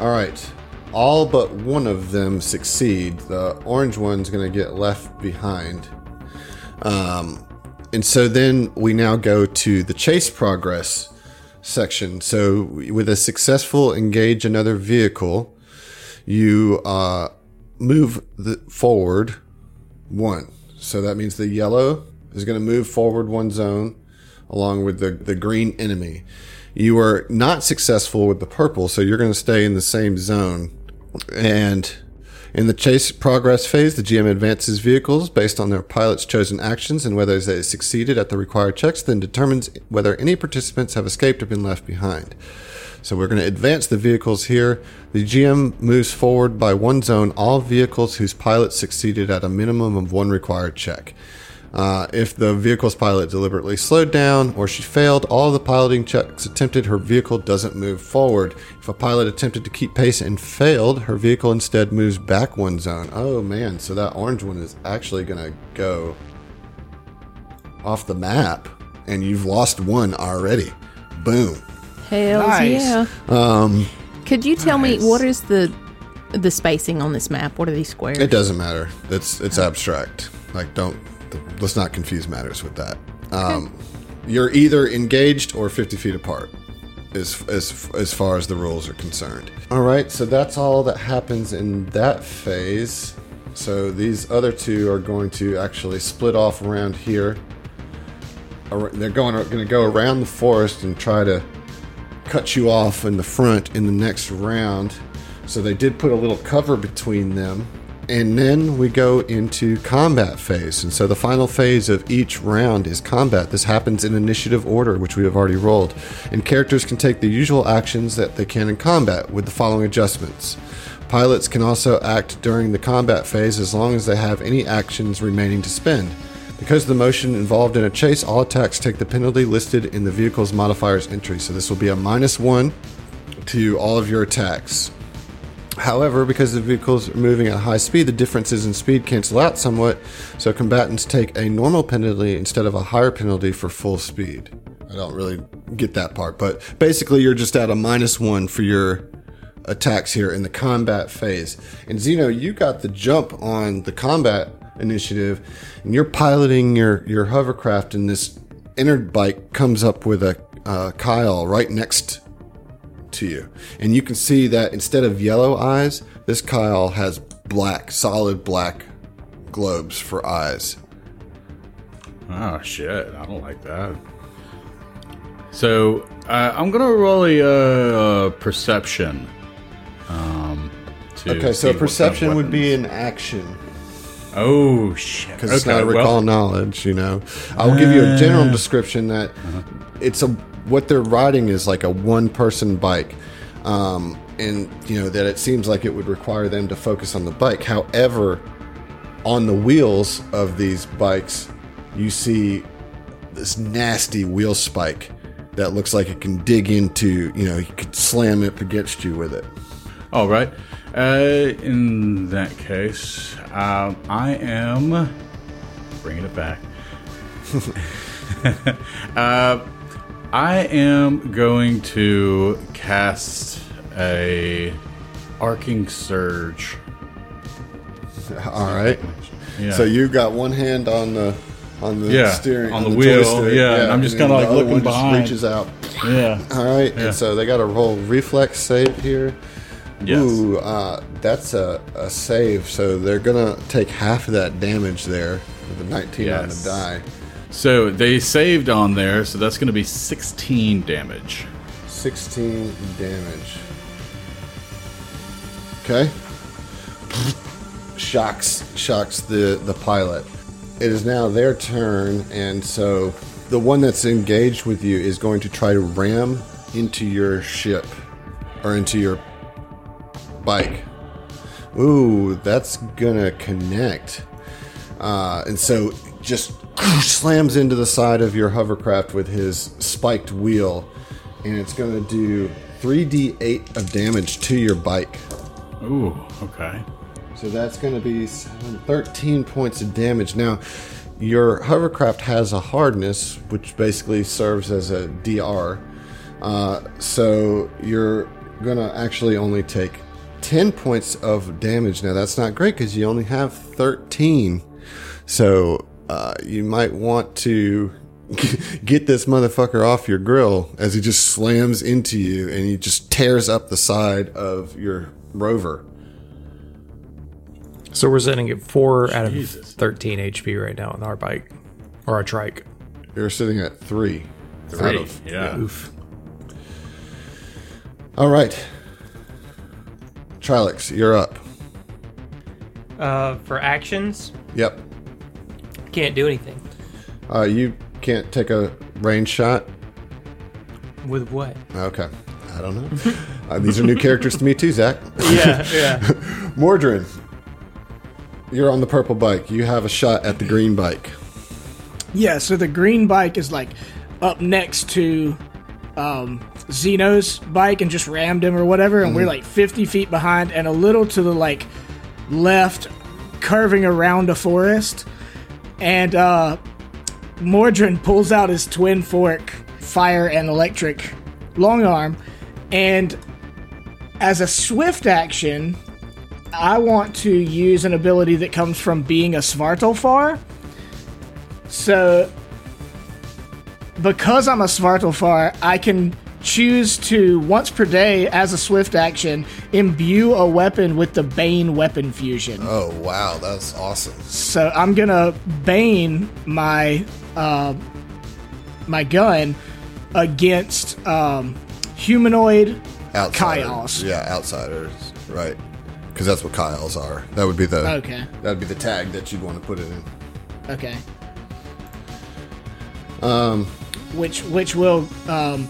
All right, all but one of them succeed. The orange one's going to get left behind. Um, and so then we now go to the chase progress section. So with a successful engage another vehicle, you uh, move the forward one. So that means the yellow is going to move forward one zone along with the, the green enemy. You are not successful with the purple, so you're going to stay in the same zone. And in the chase progress phase, the GM advances vehicles based on their pilot's chosen actions and whether they succeeded at the required checks, then determines whether any participants have escaped or been left behind. So we're going to advance the vehicles here. The GM moves forward by one zone all vehicles whose pilots succeeded at a minimum of one required check. Uh, if the vehicle's pilot deliberately slowed down or she failed all the piloting checks attempted, her vehicle doesn't move forward. If a pilot attempted to keep pace and failed, her vehicle instead moves back one zone. Oh man, so that orange one is actually going to go off the map, and you've lost one already. Boom. Hells Nice. yeah. Um, Could you tell me what is the the spacing on this map? What are these squares? It doesn't matter. It's it's abstract. Like don't let's not confuse matters with that. Um, you're either engaged or 50 feet apart, as as as far as the rules are concerned. All right, so that's all that happens in that phase. So these other two are going to actually split off around here. They're going going to go around the forest and try to cut you off in the front in the next round. So they did put a little cover between them. And then we go into combat phase. And so the final phase of each round is combat. This happens in initiative order, which we have already rolled. And characters can take the usual actions that they can in combat with the following adjustments. Pilots can also act during the combat phase as long as they have any actions remaining to spend. Because of the motion involved in a chase, all attacks take the penalty listed in the vehicle's modifiers entry. So this will be a minus one to all of your attacks. However, because the vehicles are moving at high speed, the differences in speed cancel out somewhat, so combatants take a normal penalty instead of a higher penalty for full speed. I don't really get that part, but basically, you're just at a minus one for your attacks here in the combat phase. And Xeno, you got the jump on the combat initiative, and you're piloting your, your hovercraft, and this inner bike comes up with a uh, Kayal right next to you. And you can see that instead of yellow eyes, this Kayal has black, solid black globes for eyes. Oh shit! I don't like that. So uh, I'm gonna roll a uh, perception. Um, to Okay, so what kind of perception would be an action Oh shit! because it's Okay, not a well- recall knowledge. You know, I will give you a general Uh. description that it's a what they're riding is like a one-person bike, um, and you know that it seems like it would require them to focus on the bike. However, on the wheels of these bikes, you see this nasty wheel spike that looks like it can dig into. You know, you could slam it against you with it. All right. Uh, in that case, um, I am bringing it back. uh, I am going to cast a arcing surge. All right. Yeah. So you've got one hand on the on the Yeah, steering on the wheel, joystick, yeah, and I'm just kinda, like, other looking behind. reaches out. yeah. All right, Yeah. and so they got to roll reflex save here. Yes. Ooh, uh, that's a, a save. So they're gonna take half of that damage there with a 19 on the die. So they saved on there, so that's going to be 16 damage. 16 damage. Okay. Shocks shocks the the pilot. It is now their turn, and so the one that's engaged with you is going to try to ram into your ship or into your bike. Ooh, that's gonna connect. Uh, and so just slams into the side of your hovercraft with his spiked wheel, and it's going to do 3d8 of damage to your bike. Ooh, okay. So that's going to be 13 points of damage. Now, your hovercraft has a hardness, which basically serves as a DR. Uh, so you're going to actually only take 10 points of damage. Now, that's not great because you only have 13. So uh, you might want to get this motherfucker off your grill as he just slams into you and he just tears up the side of your rover. So we're sitting at four out of 13 HP right now on our bike or our trike. You're sitting at three. out Three. of- yeah. Oof. All right. Trilix, you're up. Uh, for actions, Yep. Can't do anything. Uh, you can't take a range shot. With what? Okay. I don't know. uh, these are new characters to me too, Zach. Yeah, yeah. Mordrin, you're on the purple bike. You have a shot at the green bike. Yeah, so the green bike is like up next to um, Xeno's bike and just rammed him or whatever, and we're like 50 feet behind and a little to the like left, curving around a forest. And uh, Mordrin pulls out his twin fork, fire and electric long arm, and as a swift action, I want to use an ability that comes from being a Svartalfar. So, because I'm a Svartalfar, I can choose to, once per day, as a swift action, imbue a weapon with the Bane weapon fusion. Oh wow, that's awesome. So I'm gonna Bane my uh, my gun against um, humanoid Outsiders. Chaos. Yeah, outsiders. Right. Because that's what Kayals are. That would be the Okay. That would be the tag that you'd want to put it in. Okay. Um, which which will um,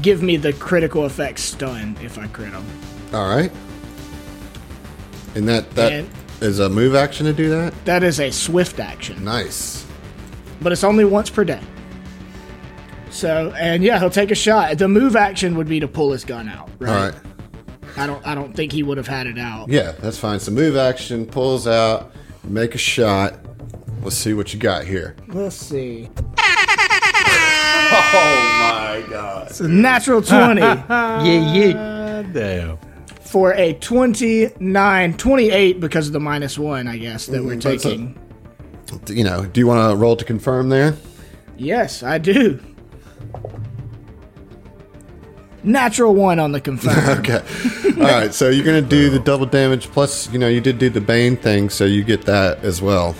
give me the critical effect stun if I crit them. All right. And that that is And- a move action to do that. That is a swift action, Nice. but it's only once per day. So and yeah, he'll take a shot. The move action would be to pull his gun out. Right. All right. I don't I don't think he would have had it out. Yeah, that's fine. So move action pulls out, make a shot. Let's see what you got here. Let's see. Oh my god. It's a natural twenty Yeah, yeah. Damn. for a 29, 28 because of the minus one, I guess that we're Mm, that's a- taking. You know, do you want to roll to confirm there? Yes, I do. Natural one on the confirm. Okay. All right. So you're gonna do the double damage plus. You know, you did do the bane thing, so you get that as well.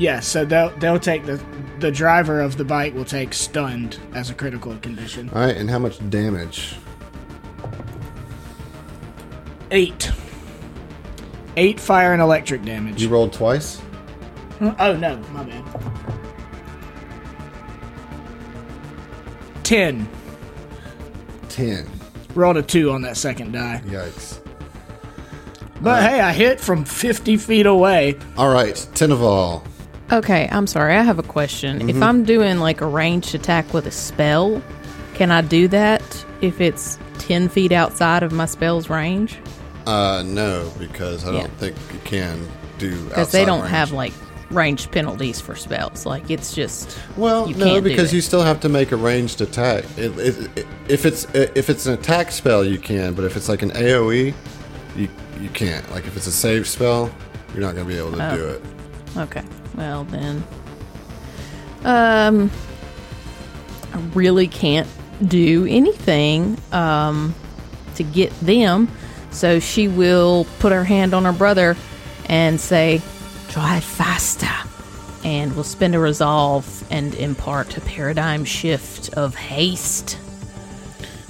Yes, so they'll they'll take the the driver of the bike will take stunned as a critical condition. All right. And how much damage? Eight. Eight fire and electric damage. You rolled twice. Hmm, oh no, my bad. Ten. Ten. Rolled a two on that second die. Yikes. But hey, I hit from fifty feet away. All right. Tinaval. Okay, I'm sorry. I have a question. If I'm doing like a ranged attack with a spell, can I do that if it's 10 feet outside of my spell's range? Uh, no, because I Yeah. don't think you can do Because they outside don't range. have like range penalties for spells. Like it's just Well, you no, can't do because it. you still have to make a ranged attack. It, it, it, if it's if it's an attack spell, you can, but if it's like an AOE, you you can't. Like if it's a save spell, you're not gonna be able to Oh. do it. Okay. Well then, um, I really can't do anything um to get them. So she will put her hand on her brother and say, "Drive faster," and will spend a resolve and impart a paradigm shift of haste.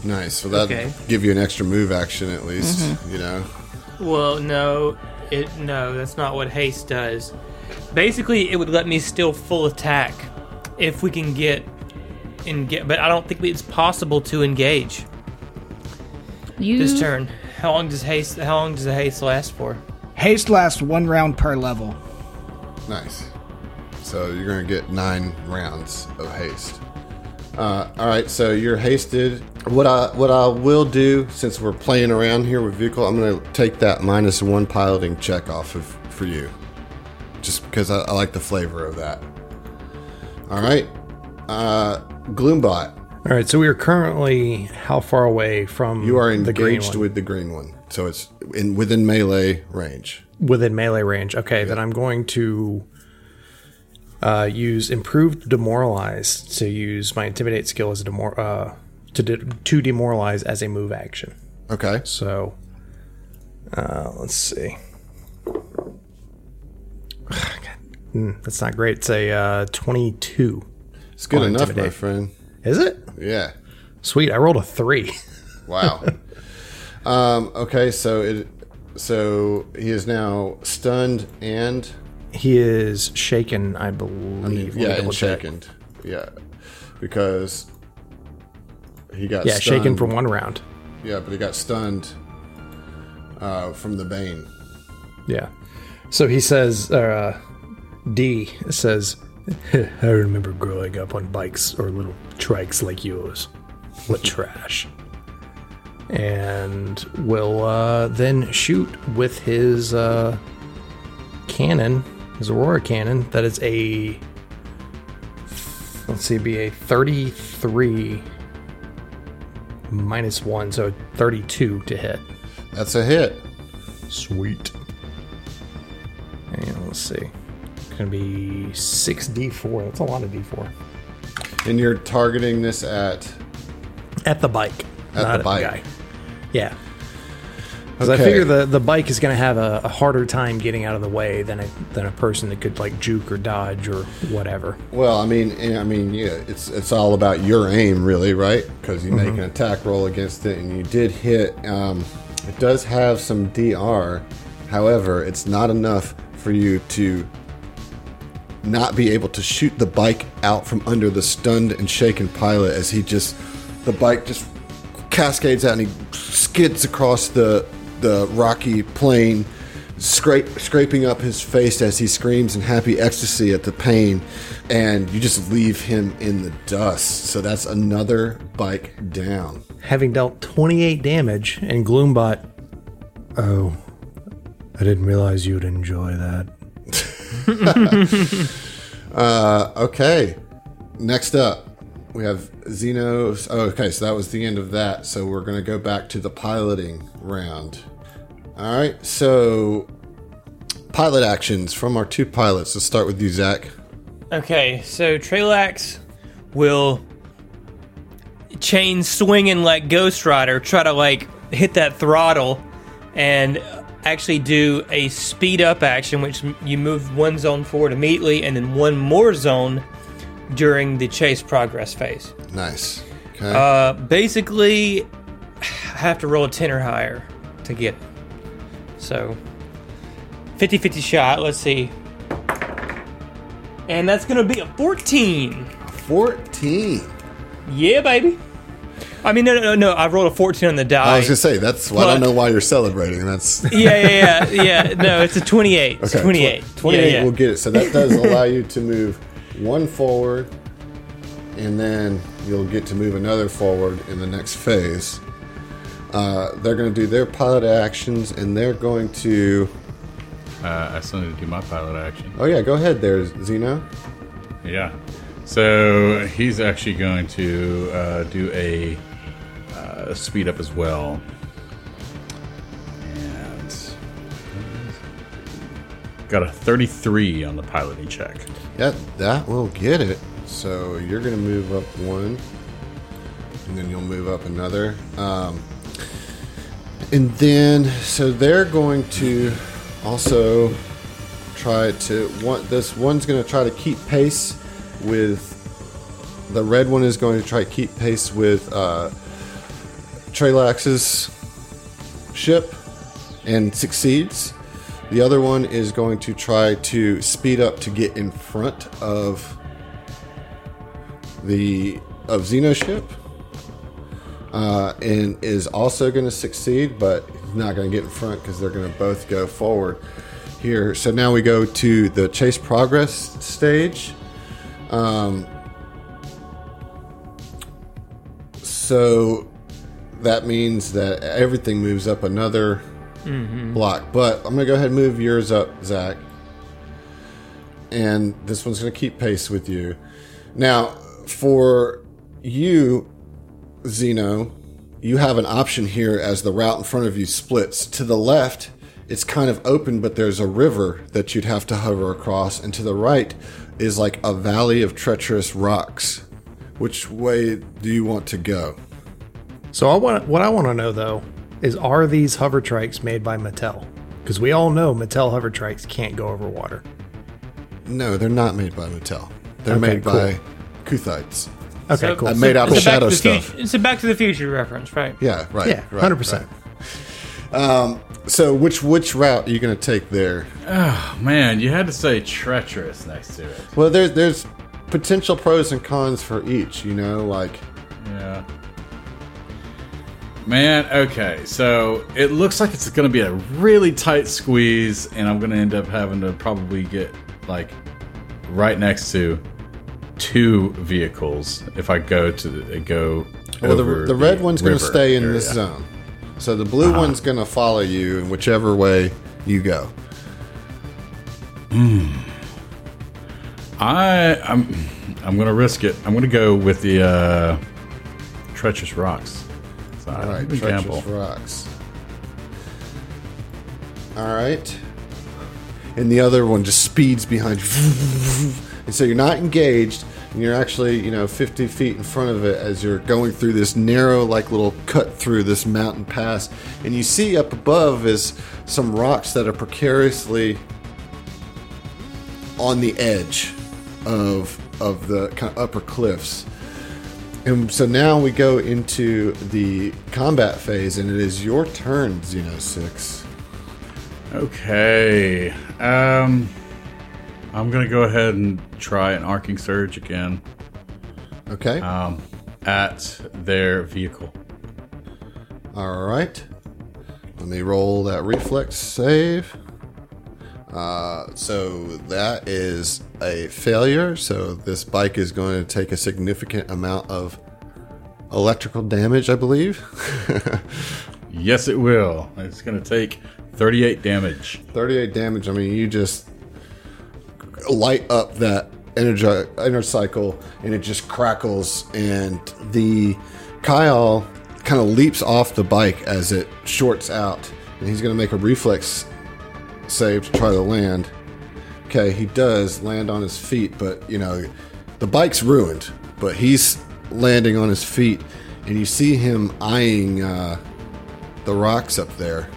Nice. So that Okay. give you an extra move action at least. Mm-hmm. You know. Well, no, it no, that's not what haste does. Basically, it would let me still full attack if we can get and get, but I don't think it's possible to engage You this turn. How long does haste? How long does the haste last for? Haste lasts one round per level. Nice. So you're gonna get nine rounds of haste. Uh, all right, so you're hasted. What I what I will do, since we're playing around here with vehicle, I'm gonna take that minus one piloting check off of for you, just because I, I like the flavor of that. All right, uh, Gloombot, All right, so we are currently how far away from you are the engaged one? with the green one, so it's in within melee range. within melee range. Okay, then I'm going to uh, use improved demoralize to use my intimidate skill as a demor- uh, to de- to demoralize as a move action. Okay, So uh, let's see. Hmm, that's not great. It's a uh, 22. it's good enough, my friend. Is it? Yeah. Sweet. I rolled a three. Wow. um, okay, so it so he is now stunned and he is shaken, I believe. I mean, yeah, and shaken. Yeah, because he got Yeah, shaken stunned. for one round. Yeah, but he got stunned uh, from the bane. Yeah. So he says, uh, D says, I remember growing up on bikes or little trikes like yours. What trash. And will uh, then shoot with his uh, cannon, his Aurora cannon. That is a. Let's see, be a 33 minus 1, so 32 to hit. That's a hit. Sweet. And let's see. It's going to be 6d4. That's a lot of d4. And you're targeting this at. At the bike. At not the bike. guy. Yeah. Because I figure the, the bike is going to have a, a harder time getting out of the way than a, than a person that could like juke or dodge or whatever. Well, I mean, eh, I mean, yeah, it's it's all about your aim, really, right? Because you make an attack roll against it, and you did hit. Um, it does have some DR, however, it's not enough for you to not be able to shoot the bike out from under the stunned and shaken pilot as he just the bike just cascades out and he skids across the the rocky plain scrape, scraping up his face as he screams in happy ecstasy at the pain and you just leave him in the dust so that's another bike down Having dealt 28 damage, and Gloombot. Oh, I didn't realize you'd enjoy that. uh, okay next up we have Xenos. Oh, okay, so that was the end of that. So we're going to go back to the piloting round. All right, so pilot actions from our two pilots. Let's start with you, Zach. Okay, so Trailax will chain swinging like Ghost Rider, try to like hit that throttle and actually do a speed up action, which you move one zone forward immediately and then one more zone during the chase progress phase. Nice. Okay. Uh, basically, I have to roll a 10 or higher to get it. So, 50 50 shot. Let's see. And that's going to be a 14. 14. Yeah, baby. I mean, no, no, no, no. I rolled a 14 on the die. I was going to say, that's, well, I don't know why you're celebrating. That's yeah, yeah, yeah, yeah. No, it's a 28. It's Okay, 28. tw- 28 yeah, yeah. will get it. So that does allow you to move one forward, and then you'll get to move another forward in the next phase. Uh, they're going to do their pilot actions, and they're going to. Uh, I still need to do my pilot action. Oh yeah, go ahead there, Xeno. Yeah. So he's actually going to uh, do a uh, speed up as well. And got a 33 on the piloting check. Yeah, that will get it. So you're going to move up one, and then you'll move up another. Um, and then, so they're going to also try to one. This one's going to try to keep pace with the red one is going to try to keep pace with uh, Trelax's ship and succeeds. The other one is going to try to speed up to get in front of the of Xeno ship, uh, and is also going to succeed, but not going to get in front because they're going to both go forward here. So now we go to the chase progress stage. Um, so that means that everything moves up another mm-hmm. block. But I'm gonna go ahead and move yours up, Zach. And this one's gonna keep pace with you. Now, for you, Xeno, you have an option here as the route in front of you splits. To the left, it's kind of open, but there's a river that you'd have to hover across, and to the right is like a valley of treacherous rocks. Which way do you want to go? So I want what I want to know though is are these hover trikes made by Mattel? Because we all know Mattel hover trikes can't go over water. No, they're not made by Mattel. They're Okay, made cool. by Kuthites. Okay, So- cool. I made out of it's Back shadow to the stuff. Future- It's a Back to the Future reference, right? Yeah, right. yeah, right, hundred percent. right. Um, so which which route are you going to take there? Oh, man, you had to say treacherous next to it. Well, there's there's potential pros and cons for each. You know, like Yeah. Man, okay, so it looks like it's going to be a really tight squeeze, and I'm going to end up having to probably get like right next to two vehicles. If I go to the, uh, go, Well, the, over the red one's going to stay in area. this zone. So the blue ah. one's going to follow you in whichever way you go. Hmm. I I'm I'm gonna risk it. I'm gonna go with the uh, treacherous rocks. All right, treacherous gamble. rocks. All right. And the other one just speeds behind you. And so you're not engaged, and you're actually, you know, 50 feet in front of it as you're going through this narrow, like little cut through this mountain pass. And you see up above is some rocks that are precariously on the edge of of the kind of upper cliffs. And so now we go into the combat phase, and it is your turn, Xeno Six. Okay. Um, I'm gonna go ahead and try an arcing surge again Okay. um, at their vehicle. All right. Let me roll that reflex save. Uh, so that is a failure. So this bike is going to take a significant amount of electrical damage, I believe. Yes, it will. It's gonna take 38 damage. 38 damage. I mean, you just light up that energy inner cycle and it just crackles and the Kayal kind of leaps off the bike as it shorts out and he's going to make a reflex save to try to land. Okay, he does land on his feet, but you know, the bike's ruined, but he's landing on his feet and you see him eyeing uh, the rocks up there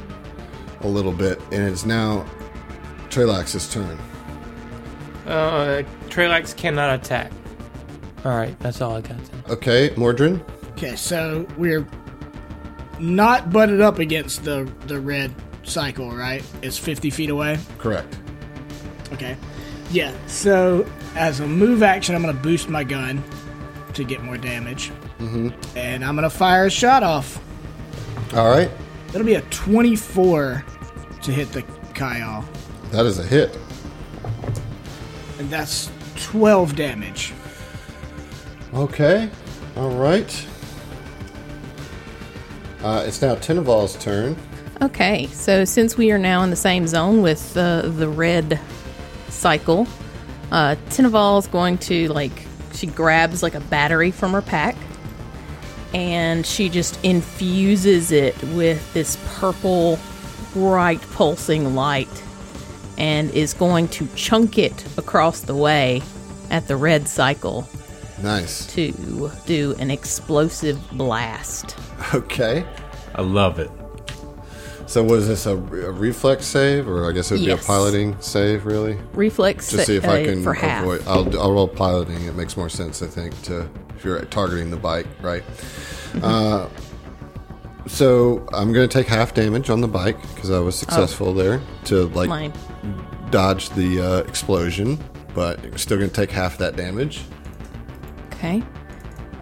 a little bit, and it's now Trelax's turn. Uh, Trelax cannot attack. All right, that's all I got. Then. Okay, Mordrin. Okay, so we're not butted up against the the red cycle, right? It's 50 feet away. Correct. Okay. Yeah. So as a move action, I'm gonna boost my gun to get more damage, mm-hmm. and I'm gonna fire a shot off. All right, That'll be a 24 to hit the Kayal, that is a hit. and that's 12 damage. Okay, all right. Uh, it's now Tinaval's turn. Okay, so since we are now in the same zone with uh, the red cycle, uh, Tinaval's going to like she grabs like a battery from her pack, and she just infuses it with this purple, bright pulsing light, and is going to chunk it across the way at the red cycle Nice. to do an explosive blast. Okay. I love it. So was this a, a reflex save, or I guess it would be a piloting save, really? Reflex Just see if I uh, can for half. avoid. I'll, I'll roll piloting. It makes more sense, I think, to if you're targeting the bike, right? Mm-hmm. Uh, so I'm going to take half damage on the bike because I was successful there to like Mine. dodge the uh, explosion, but still going to take half that damage. Okay.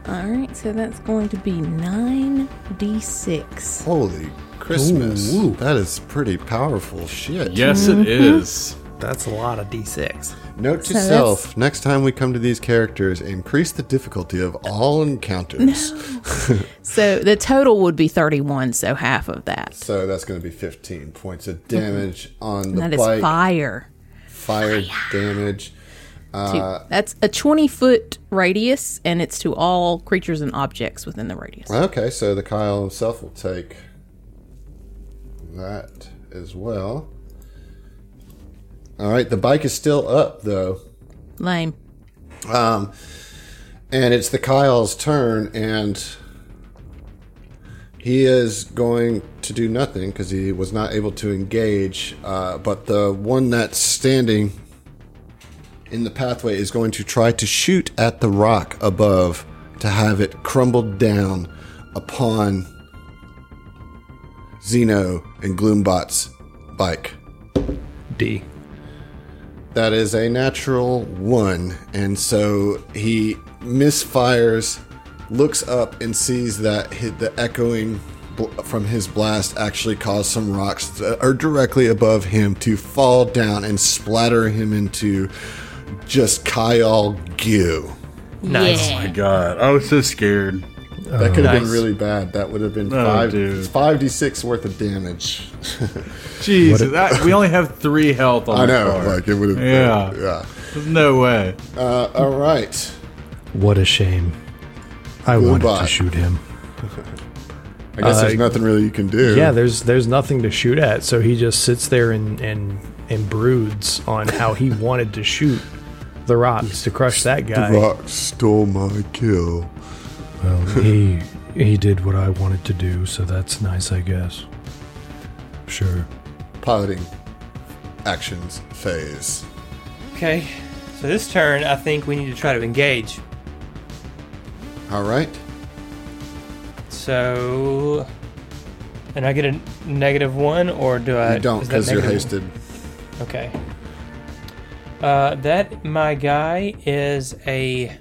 All right, so that's going to be 9d6. Holy Christmas! That is pretty powerful shit. Yes, it mm-hmm. is. That's a lot of d6. Note to So self: next time we come to these characters, increase the difficulty of all encounters. So the total would be 31, so half of that. So that's going to be 15 points of mm-hmm. damage on the that is bike. fire. Fire damage. To- uh, that's a 20 foot radius, and it's to all creatures and objects within the radius. Okay, so the Kayal himself will take that as well. All right, the bike is still up though. Lame. Um, and it's the Kayal's turn, and he is going to do nothing because he was not able to engage. Uh, but the one that's standing in the pathway is going to try to shoot at the rock above to have it crumbled down upon Xeno and Gloombot's bike. D. That is a natural one. And so he misfires, looks up, and sees that the echoing from his blast actually caused some rocks that are directly above him to fall down and splatter him into just Kayal Gyu. Nice. Yeah. Oh my God, I was so scared. That could have been really bad. That would have been Oh, five dude. five d six worth of damage. Jesus, that, we only have three health on I know, card. like it would have. Yeah. yeah. There's no way. Uh, all right. What a shame. I wanted Goodbye. to shoot him. I guess there's Uh, nothing really you can do. Yeah, there's there's nothing to shoot at, so he just sits there and and, and broods on how he wanted to shoot the rocks to crush that guy. the guy. rock stole my kill. Well, he he did what I wanted to do, so that's nice, I guess. Sure. Piloting actions phase. Okay. So this turn, I think we need to try to engage. All right. So, and I get a negative one, or do I? You don't because you're negative- hasted. Okay. Uh, that my guy is a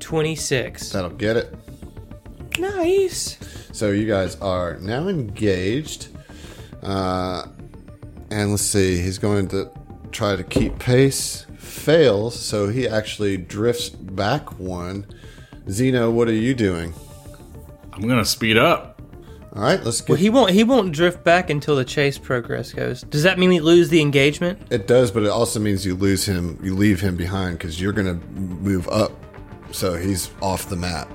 twenty-six. That'll get it. Nice. So you guys are now engaged. Uh, and let's see, he's going to try to keep pace. Fails, so he actually drifts back one. Xeno, what are you doing? I'm gonna speed up. All right, let's get. Well, he won't. He won't drift back until the chase progress goes. Does that mean we lose the engagement? it does, but it also means you lose him. You leave him behind because you're going to move up, so he's off the map.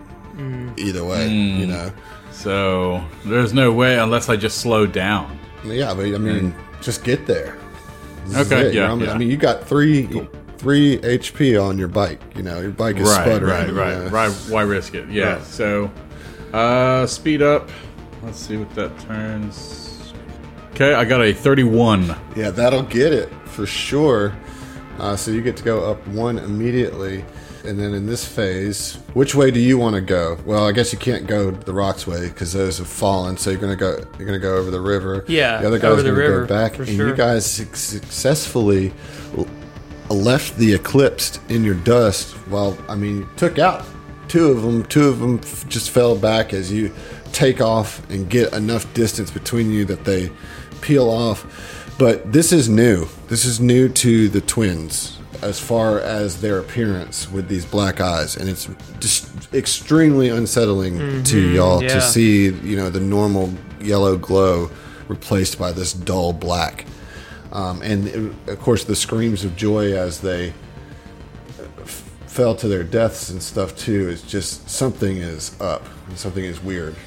Either way, you know. So there's no way unless I just slow down. Yeah, but I mean, just get there. This Okay, yeah, know? I mean- you got three three HP on your bike. You know, your bike is Right, sputtering. right, you right, know. right. Why risk it? Yeah. Right. So, uh, speed up. Let's see what that turns. Okay, I got a 31. Yeah, that'll get it for sure. Uh, so you get to go up one immediately, and then in this phase, which way do you want to go? Well, I guess you can't go the rocks way because those have fallen. So you're gonna go. You're gonna go over the river. Yeah, the other guy's over the gonna river, go back, and sure. you guys successfully left the eclipsed in your dust. Well, I mean, you took out two of them. Two of them just fell back as you take off and get enough distance between you that they peel off. But this is new. This is new to the twins as far as their appearance with these black eyes, and it's just extremely unsettling to y'all yeah. to see, you know, the normal yellow glow replaced by this dull black. Um, and uh, of course, the screams of joy as they uh, f- fell to their deaths and stuff too is just something is up and something is weird.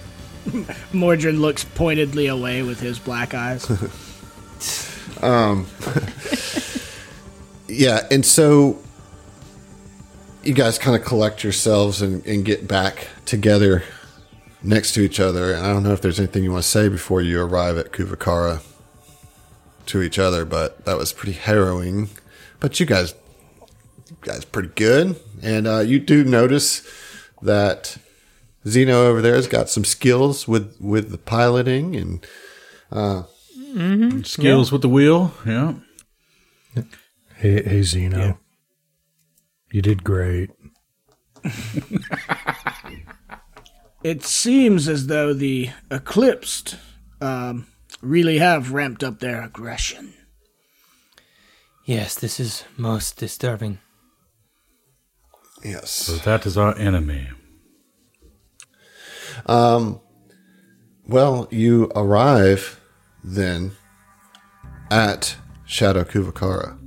Mordred looks pointedly away with his black eyes. Yeah, and so you guys kind of collect yourselves and, and get back together next to each other. And I don't know if there's anything you want to say before you arrive at Kuvakara to each other, but that was pretty harrowing. But you guys, you guys, pretty good. And uh, you do notice that Xeno over there has got some skills with with the piloting and Skills with the wheel. Yeah. Hey, hey Xeno. You did great. it seems as though the Eclipsed um, really have ramped up their aggression. Yes, this is most disturbing. yes, So that is our enemy. Um, Well, you arrive then at Shadow Kuvakara.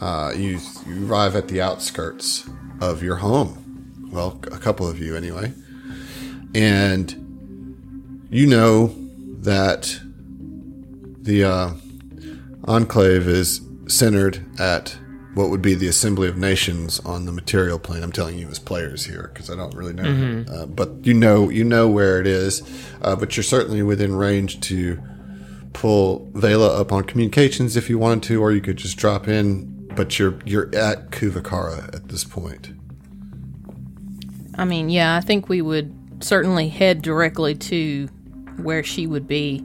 Uh, you, you arrive at the outskirts of your home. Well, a couple of you anyway. And you know that the uh, Enclave is centered at what would be the Assembly of Nations on the material plane. I'm telling you as players here because I don't really know, uh, but you know you know where it is. Uh, but you're certainly within range to pull Vela up on communications if you wanted to, or you could just drop in. But you're you're at Kuvakara at this point. I mean, yeah, I think we would certainly head directly to where she would be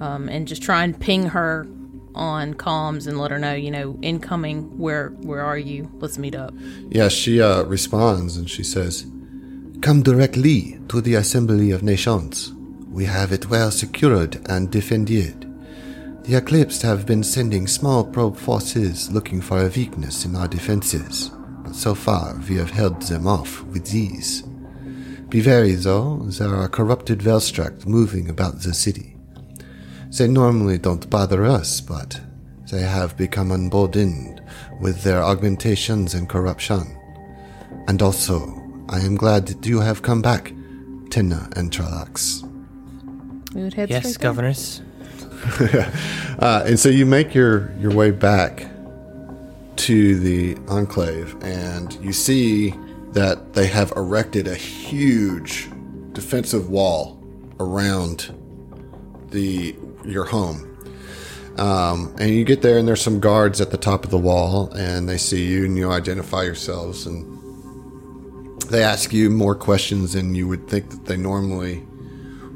um, and just try and ping her on comms and let her know, you know, incoming, where where are you? Let's meet up. Yeah, she uh, responds and she says, Come directly to the Assembly of Nations. We have it well secured and defended. The Eclipsed have been sending small probe forces looking for a weakness in our defenses, but so far we have held them off with ease. Be wary, though, there are corrupted Velstrac moving about the city. They normally don't bother us, but they have become emboldened with their augmentations and corruption. And also, I am glad that you have come back, Tenna and Tralax. We would head Yes, straight there. governess. Uh, and so you make your, your way back to the enclave, and you see that they have erected a huge defensive wall around the your home. Um, and you get there, and there's some guards at the top of the wall, and they see you, and you identify yourselves, and they ask you more questions than you would think that they normally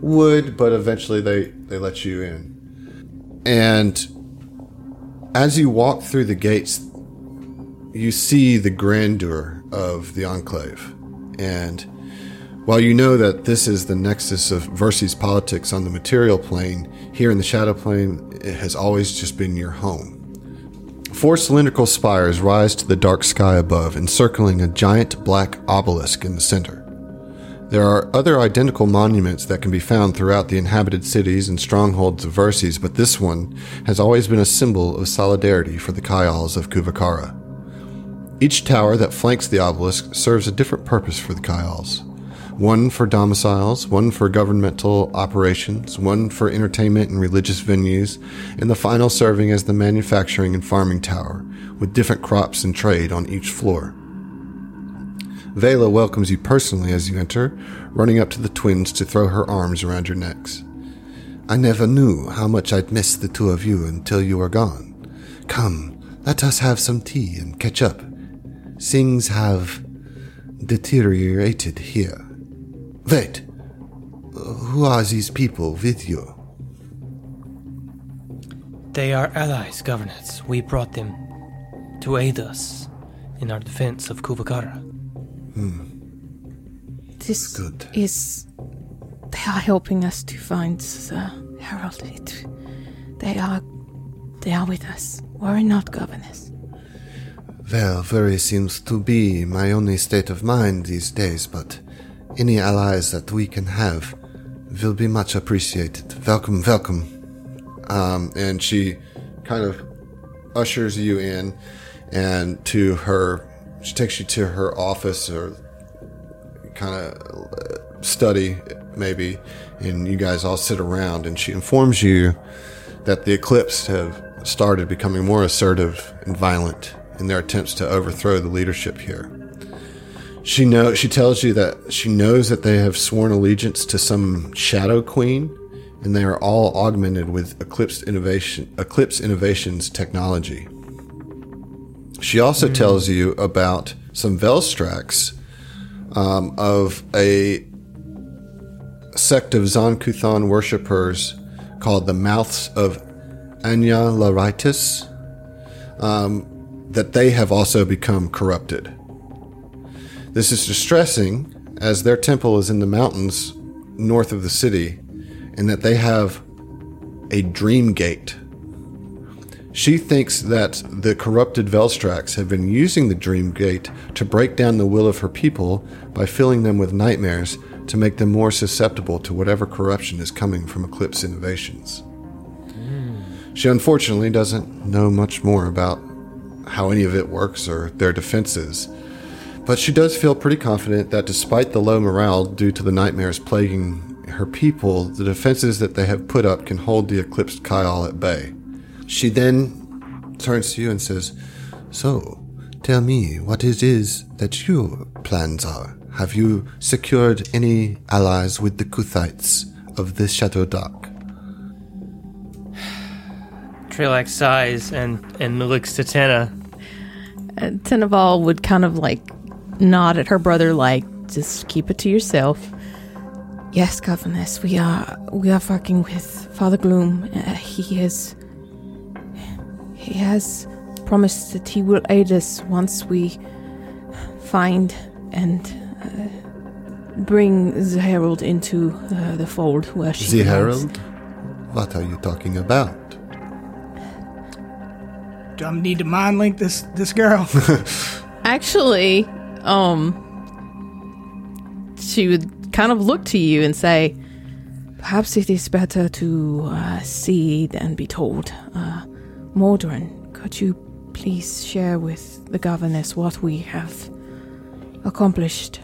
would, but eventually they, they let you in. And as you walk through the gates, you see the grandeur of the Enclave. And while you know that this is the nexus of Verces politics on the material plane, here in the Shadow Plane, it has always just been your home. Four cylindrical spires rise to the dark sky above, encircling a giant black obelisk in the center. There are other identical monuments that can be found throughout the inhabited cities and strongholds of Verces, but this one has always been a symbol of solidarity for the Kayals of Kuvakara. Each tower that flanks the obelisk serves a different purpose for the Kayals. One for domiciles, one for governmental operations, one for entertainment and religious venues, and the final serving as the manufacturing and farming tower, with different crops and trade on each floor. Vela welcomes you personally as you enter, running up to the twins to throw her arms around your necks. I never knew how much I'd miss the two of you until you were gone. Come, let us have some tea and catch up. Things have deteriorated here. Wait, who are these people with you? They are allies, governess. We brought them to aid us in our defense of Kuvakara. Hmm. This Good. is. They are helping us to find the Herald. It, they are. They are with us. Worry not, governess. Well, worry seems to be my only state of mind these days, but any allies that we can have will be much appreciated. Welcome, welcome. Um, and she kind of ushers you in and to her, she takes you to her office or kind of study, maybe, and you guys all sit around, and she informs you that the Eclipse have started becoming more assertive and violent in their attempts to overthrow the leadership here. She know she tells you that she knows that they have sworn allegiance to some Shadow Queen, and they are all augmented with Eclipse innovation, Eclipse Innovations technology. She also tells you about some Velstracs um, of a sect of Zon-Kuthon worshippers called the Mouths of Anya Laritis, um, that they have also become corrupted. This is distressing as their temple is in the mountains north of the city, and that they have a dream gate. She thinks that the corrupted Velstracs have been using the Dream Gate to break down the will of her people by filling them with nightmares to make them more susceptible to whatever corruption is coming from Eclipse Innovations. She unfortunately doesn't know much more about how any of it works or their defenses, but she does feel pretty confident that despite the low morale due to the nightmares plaguing her people, the defenses that they have put up can hold the eclipsed Kayal at bay. She then turns to you and says, So, tell me what it is that your plans are. Have you secured any allies with the Kuthites of the Shadow Dark? Trelax sighs and, and looks to Tenna. Uh, Teneval would kind of like nod at her brother, like, just keep it to yourself. Yes, governess, we are we are working with Father Gloom. Uh, he has he has promised that he will aid us once we find and uh, bring the Herald into uh, the fold where she The belongs. Herald? What are you talking about? do I need to mind link this this girl? Actually, um, she would kind of look to you and say, Perhaps it is better to uh, see than be told. Uh, Mordrin, could you please share with the governess what we have accomplished?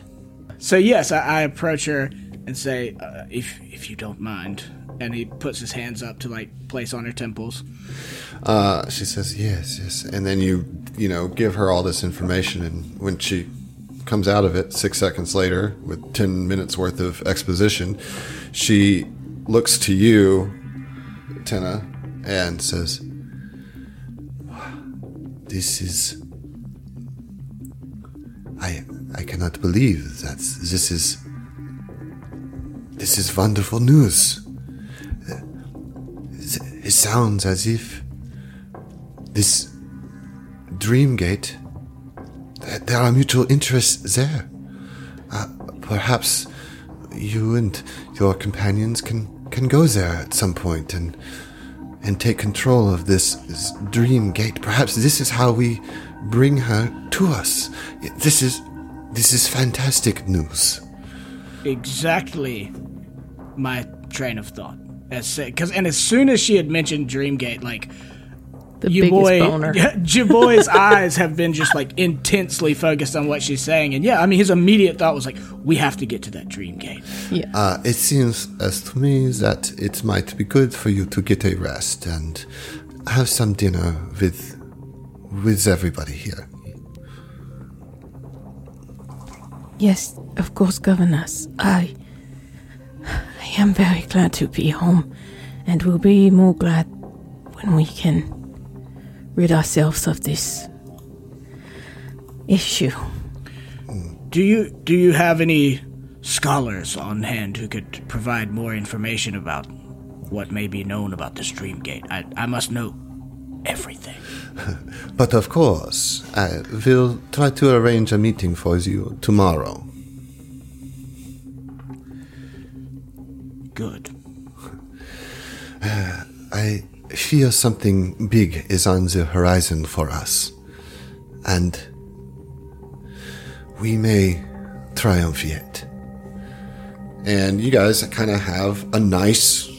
so yes, I, I approach her and say, uh, if if you don't mind. And he puts his hands up to like place on her temples. Uh, she says, yes, yes. And then you, you know, give her all this information. And when she comes out of it six seconds later with 10 minutes worth of exposition, she looks to you, Tenna, and says, This is. I, I cannot believe that this is. This is wonderful news. It sounds as if this Dreamgate, that there are mutual interests there. Uh, perhaps you and your companions can, can go there at some point and and take control of this, this dream gate. Perhaps this is how we bring her to us. This is this is fantastic news. exactly my train of thought. As because and as soon as she had mentioned Dreamgate, like The your biggest boy, boner. your boy's eyes have been just like intensely focused on what she's saying, and yeah, I mean his immediate thought was like, we have to get to that Dreamgate. Uh, it seems as to me that it might be good for you to get a rest and have some dinner with with everybody here. Yes, of course, governess. I. I am very glad to be home, and will be more glad when we can rid ourselves of this issue. Do you do you have any scholars on hand who could provide more information about what may be known about this Dreamgate? I I must know everything. But of course, I will try to arrange a meeting for you tomorrow. Good. I fear something big is on the horizon for us, and we may triumph yet. And you guys kind of have a nice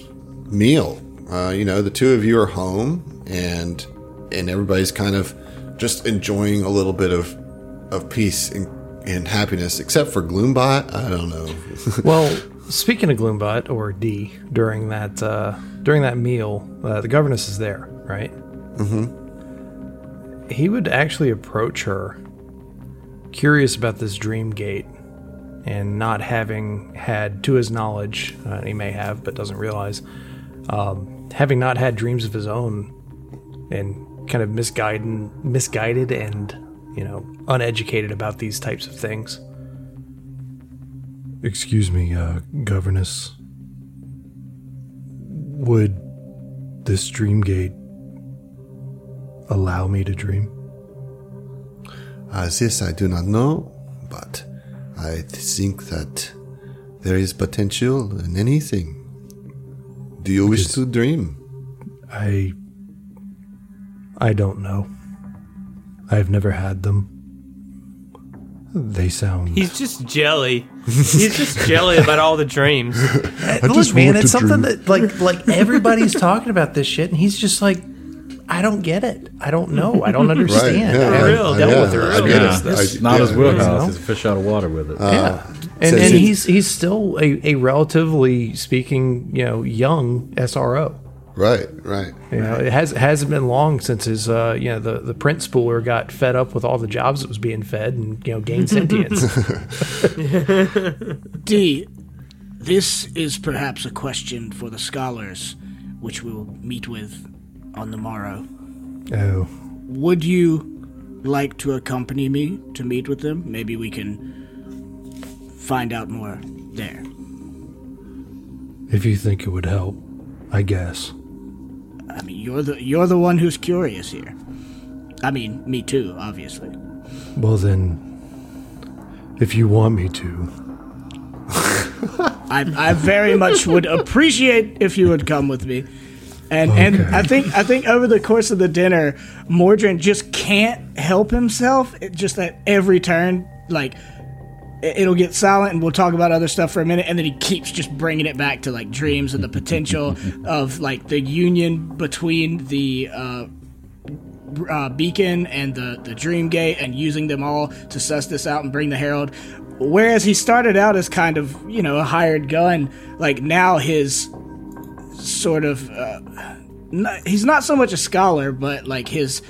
meal. Uh, you know, the two of you are home, and and everybody's kind of just enjoying a little bit of of peace and, and happiness, except for Gloombot. I don't know. Well, speaking of Gloombot or D, during that uh, during that meal, uh, the governess is there, right? Mm-hmm. He would actually approach her, curious about this dream gate, and not having had, to his knowledge, uh, he may have but doesn't realize, um, having not had dreams of his own, and kind of misguided, misguided, and you know, uneducated about these types of things. Excuse me, uh, governess. Would this dream gate allow me to dream? Uh, this I do not know, but I think that there is potential in anything. Do you wish to dream? I. I don't know. I've never had them. They sound. He's just jelly. He's just jelly about all the dreams. Look, man, it's something that like like everybody's talking about this shit, and he's just like, I don't get it. I don't know. I don't understand. yeah, I yeah, real I- dealt yeah, with it. I Real. get it. Yeah, I- it's not yeah, his wheelhouse. you know? He's a fish out of water with it. Ah. yeah, and says and it- he's he's still a, a relatively speaking, you know, young SRO. Right, right. You know, it has hasn't been long since his uh, you know the the print spooler got fed up with all the jobs that was being fed and you know gained sentience. D, this is perhaps a question for the scholars, which we will meet with on the morrow. oh, Would you like to accompany me to meet with them? Maybe we can find out more there. if you think it would help, I guess. I mean, you're the you're the one who's curious here. I mean, me too, obviously. Well, then, if you want me to, I I very much would appreciate if you would come with me. And and I think I think over the course of the dinner, Mordrin just can't help himself. It, just at every turn, like it'll get silent, and we'll talk about other stuff for a minute, and then he keeps just bringing it back to like dreams and the potential of like the union between the. Uh, uh, beacon and the the dream gate and using them all to suss this out and bring the herald whereas he started out as kind of you know a hired gun like now his sort of uh, not, he's not so much a scholar but like his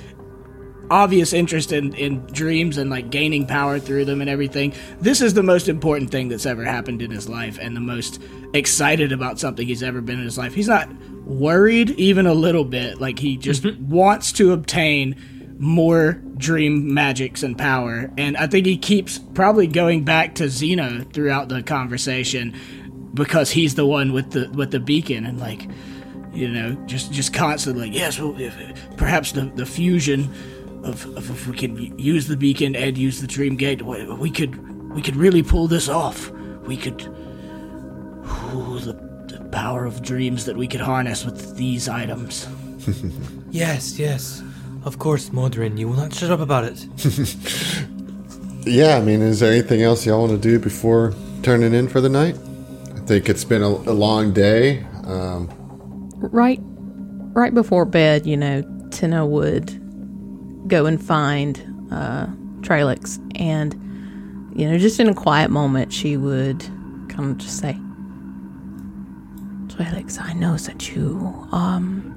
obvious interest in, in dreams and like gaining power through them and everything this is the most important thing that's ever happened in his life and the most excited about something he's ever been in his life. He's not worried even a little bit. Like he just mm-hmm. wants to obtain more dream magics and power. And i think he keeps probably going back to Xeno throughout the conversation because he's the one with the with the beacon and like you know just just constantly like yes well if, perhaps the the fusion of, of if we can use the beacon and use the dream gate we we could we could really pull this off we could ooh, the, the power of dreams that we could harness with these items Yes, yes. Of course, Mordrin, you will not shut up about it. Yeah, I mean, is there anything else y'all want to do before turning in for the night? I think it's been a, a long day. Um, Right, right before bed, you know, Tina would go and find uh, Trelix, and you know, just in a quiet moment, she would kind of just say, "Trelix, I know that you um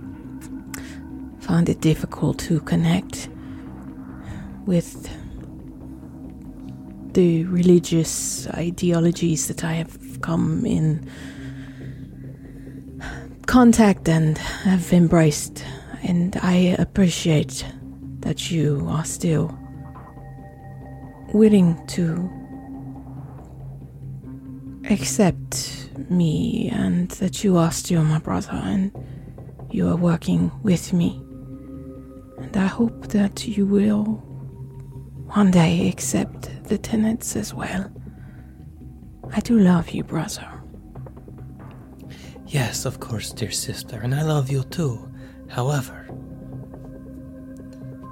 find it difficult to connect with the religious ideologies that I have come in." contact and have embraced, and I appreciate that you are still willing to accept me and that you are still my brother and you are working with me. And I hope that you will one day accept the tenets as well. I do love you, brother. Yes, of course, dear sister, and I love you too. However,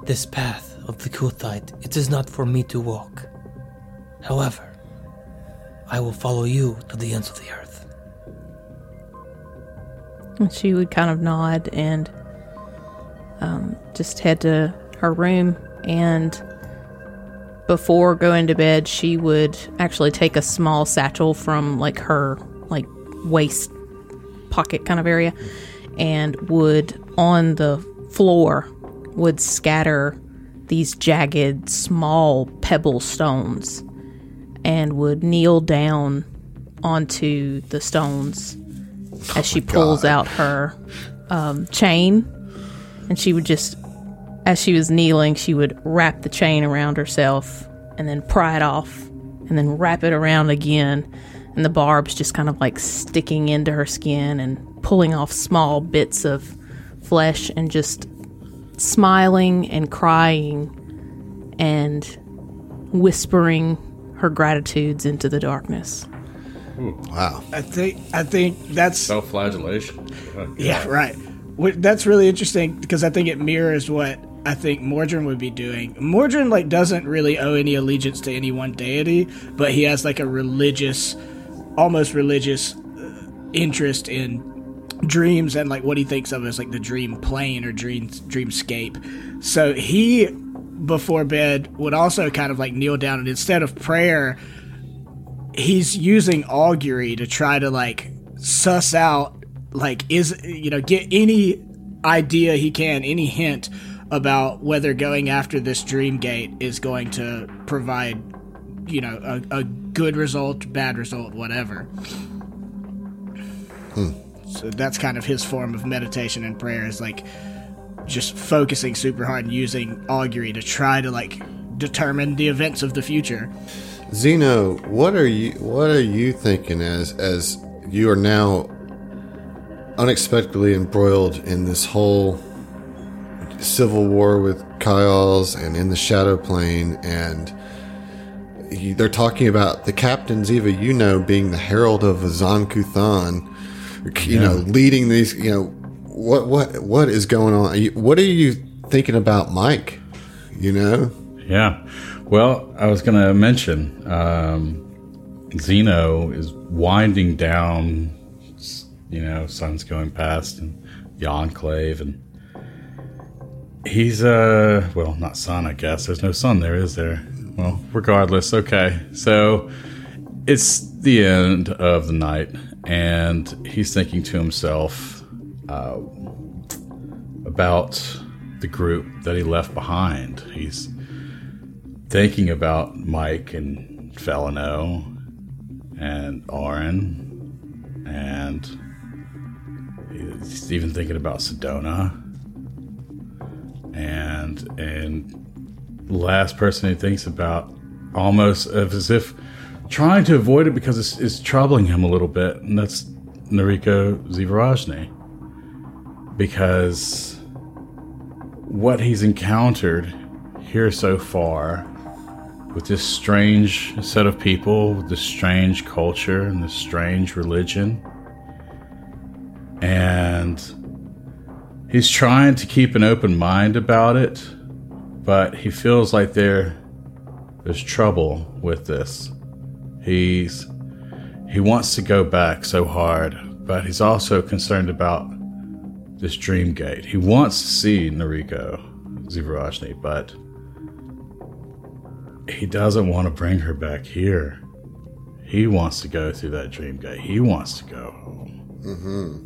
this path of the Kuthite, it is not for me to walk. However, I will follow you to the ends of the earth. And she would kind of nod and um, just head to her room. And before going to bed, she would actually take a small satchel from like her like waist pocket kind of area and would on the floor would scatter these jagged small pebble stones and would kneel down onto the stones as she pulls out her um, chain. And she would just as she was kneeling she would wrap the chain around herself and then pry it off and then wrap it around again. And the barbs just kind of like sticking into her skin and pulling off small bits of flesh and just smiling and crying and whispering her gratitudes into the darkness wow. i think i think that's Self-flagellation. Oh, Yeah, right. That's really interesting because I think it mirrors what I think Mordrin would be doing. Mordrin like doesn't really owe any allegiance to any one deity, but he has like a religious, almost religious uh, interest in dreams and like what he thinks of as like the dream plane or dream dreamscape. So he before bed would also kind of like kneel down and instead of prayer he's using augury to try to like suss out like is you know get any idea he can any hint about whether going after this dream gate is going to provide you know a, a good result bad result whatever hmm. So that's kind of his form of meditation and prayer is like just focusing super hard and using augury to try to like determine the events of the future. Xeno, what are you what are you thinking as as you are now unexpectedly embroiled in this whole civil war with Kayals and in the Shadow Plane and you, they're talking about the captain Ziva you know being the herald of Azan Kuthan you know leading these you know what what what is going on? What are you thinking about, Mike? You know, Yeah. Well, I was going to mention um, Xeno is winding down, you know, sun's going past and the enclave. And he's, uh, well, not sun, I guess. There's no sun there, is there? Well, regardless. Okay. So it's the end of the night. And he's thinking to himself uh, about the group that he left behind. He's thinking about Mike and Felino and Oren, and he's even thinking about Sedona. And and last person he thinks about, almost as if trying to avoid it because it's, it's troubling him a little bit, and that's Nariko Zivarajny. Because what he's encountered here so far with this strange set of people, with this strange culture and this strange religion. And he's trying to keep an open mind about it, but he feels like there there's trouble with this. He's he wants to go back so hard, but he's also concerned about this dream gate. He wants to see Nariko Zivarajny, but he doesn't want to bring her back here. He wants to go through that dream gate. He wants to go home. Mm-hmm.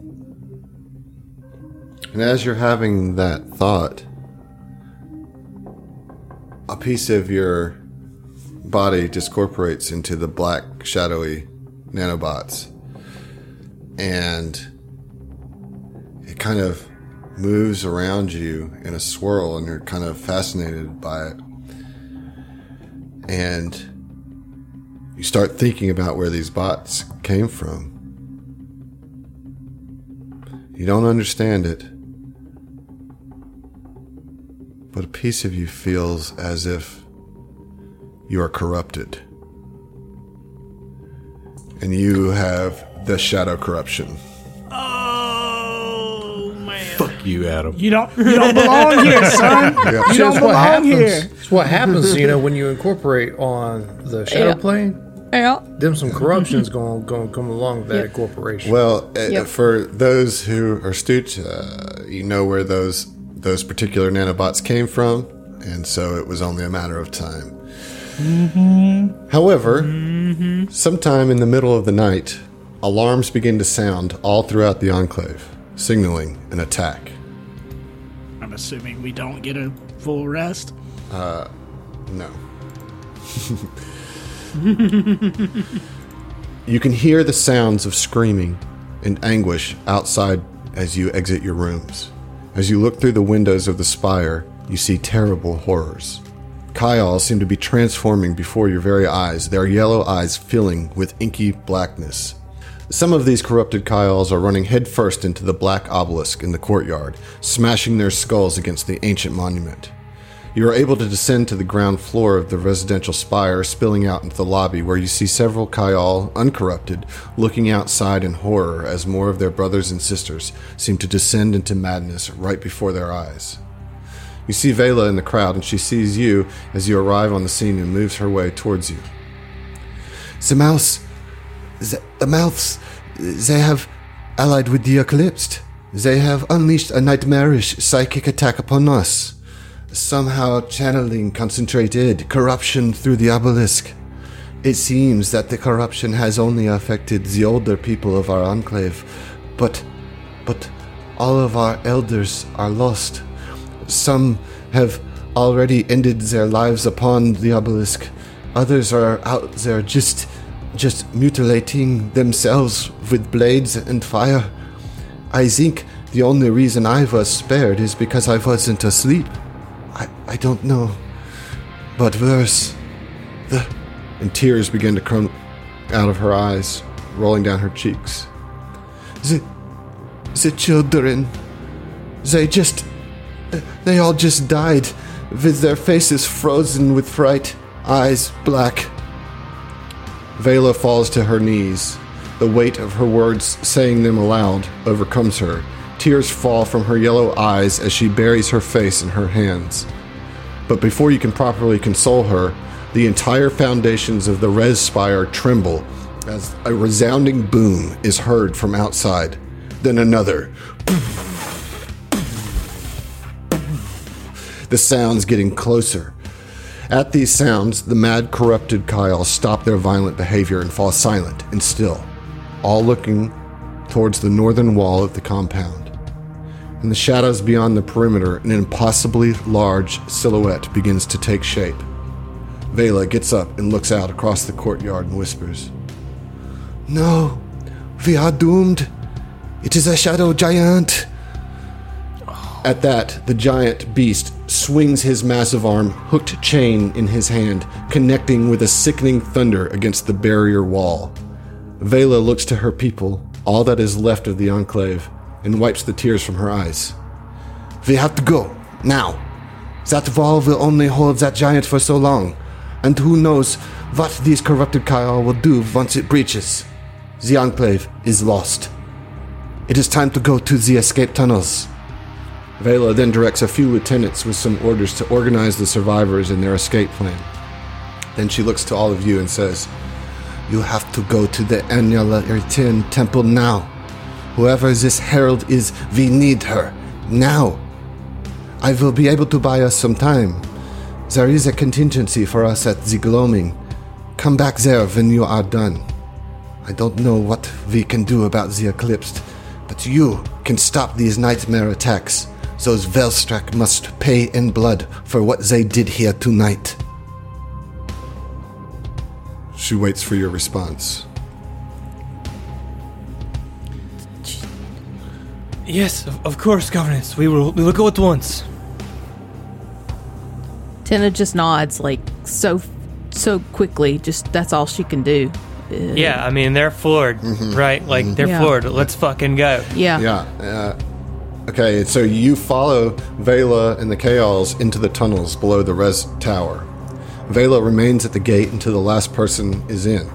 and as you're having that thought, a piece of your body discorporates into the black, shadowy nanobots, and it kind of moves around you in a swirl, and you're kind of fascinated by it. And you start thinking about where these bots came from. You don't understand it, but a piece of you feels as if you are corrupted. And you have the shadow corruption. Oh man! Fuck you, Adam. You don't you don't belong here, son. You don't That's what belong happens. here. It's what happens, you know, when you incorporate on the shadow Yeah. plane. Yeah. Them some corruptions going going to come along with that Yep. incorporation. Well, uh, Yep. for those who are astute, uh, you know where those those particular nanobots came from, and so it was only a matter of time. However, sometime in the middle of the night, alarms begin to sound all throughout the enclave, signaling an attack. I'm assuming we don't get a full rest. Uh, no. you can hear the sounds of screaming and anguish outside as you exit your rooms. As you look through the windows of the spire, you see terrible horrors. Kayal seem to be transforming before your very eyes, their yellow eyes filling with inky blackness. Some of these corrupted Kayals are running headfirst into the black obelisk in the courtyard, smashing their skulls against the ancient monument. You are able to descend to the ground floor of the residential spire, spilling out into the lobby, where you see several Kayal, uncorrupted, looking outside in horror as more of their brothers and sisters seem to descend into madness right before their eyes. You see Vela in the crowd, and she sees you as you arrive on the scene and moves her way towards you. The mouse, the, the mouths, they have allied with the Eclipsed. They have unleashed a nightmarish psychic attack upon us somehow channeling concentrated corruption through the obelisk. It seems that the corruption has only affected the older people of our enclave, but but all of our elders are lost. Some have already ended their lives upon the obelisk. Others are out there just just mutilating themselves with blades and fire. I think the only reason I was spared is because I wasn't asleep. I, I don't know. But worse, the. And tears began to come out of her eyes, rolling down her cheeks. The. The children. They just. They all just died, with their faces frozen with fright, eyes black. Vela falls to her knees. The weight of her words, saying them aloud, overcomes her, Tears fall from her yellow eyes as she buries her face in her hands. But before you can properly console her, the entire foundations of the res spire tremble as a resounding boom is heard from outside. Then another. The sounds getting closer. At these sounds, the mad, corrupted Kayal stop their violent behavior and fall silent and still, all looking towards the northern wall of the compound. In the shadows beyond the perimeter, an impossibly large silhouette begins to take shape. Vela gets up and looks out across the courtyard and whispers, No, we are doomed. It is a shadow giant. At that, the giant beast swings his massive arm, hooked chain in his hand, connecting with a sickening thunder against the barrier wall. Vela looks to her people, all that is left of the enclave, and wipes the tears from her eyes. We have to go, now. That wall will only hold that giant for so long, and who knows what these corrupted Kayal will do once it breaches. The enclave is lost. It is time to go to the escape tunnels. Vela then directs a few lieutenants with some orders to organize the survivors in their escape plan. Then she looks to all of you and says, You have to go to the Annual Return Temple now. Whoever this herald is, we need her. Now. I will be able to buy us some time. There is a contingency for us at the gloaming. Come back there when you are done. I don't know what we can do about the eclipse, but you can stop these nightmare attacks. Those Velstrac must pay in blood for what they did here tonight. She waits for your response. Yes, of, of course, Governance. We will we will go at once. Tina just nods like so so quickly. Just that's all she can do. Yeah, I mean they're floored, right? Like they're Yeah. floored. Let's fucking go. Yeah. Yeah. Uh, okay, so you follow Vela and the Chaos into the tunnels below the res tower. Vela remains at the gate until the last person is in.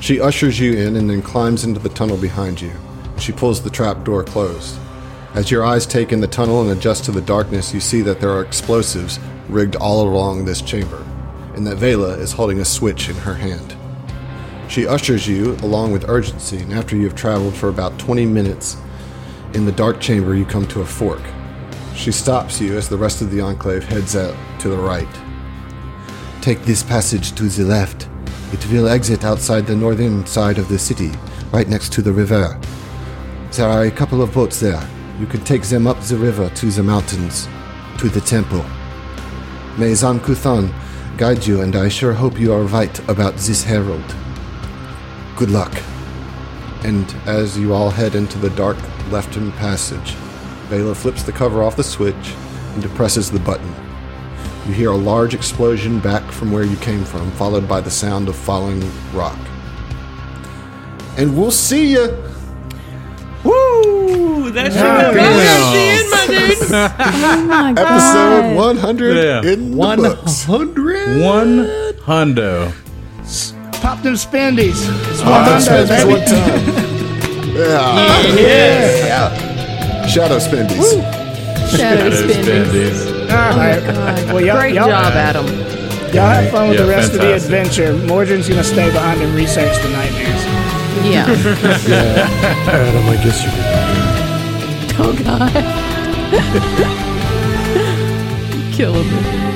She ushers you in and then climbs into the tunnel behind you. She pulls the trap door closed. As your eyes take in the tunnel and adjust to the darkness, you see that there are explosives rigged all along this chamber, and that Vela is holding a switch in her hand. She ushers you along with urgency, and after you have traveled for about 20 minutes in the dark chamber, you come to a fork. She stops you as the rest of the enclave heads out to the right. Take this passage to the left. It will exit outside the northern side of the city, right next to the river. There are a couple of boats there. You can take them up the river to the mountains, to the temple. May Zon-Kuthon guide you, and I sure hope you are right about this herald. Good luck. And as you all head into the dark left-hand passage, Vela flips the cover off the switch and depresses the button. You hear a large explosion back from where you came from, followed by the sound of falling rock. And we'll see you. Woo! That's Yeah. Oh my Episode 100 Yeah. in the books. One hundo. Pop them spendies. It's Ah, one spend baby. one time. Yeah. yeah. Shadow Spendies. Shadow spinning. Spendies. All right. Well, y'all, Great y'all, job, Adam. y'all have fun with Yeah, the rest of the adventure. Mordrin's gonna stay behind and research the nightmares. Yeah. Adam, I guess you could. oh God. Kill him.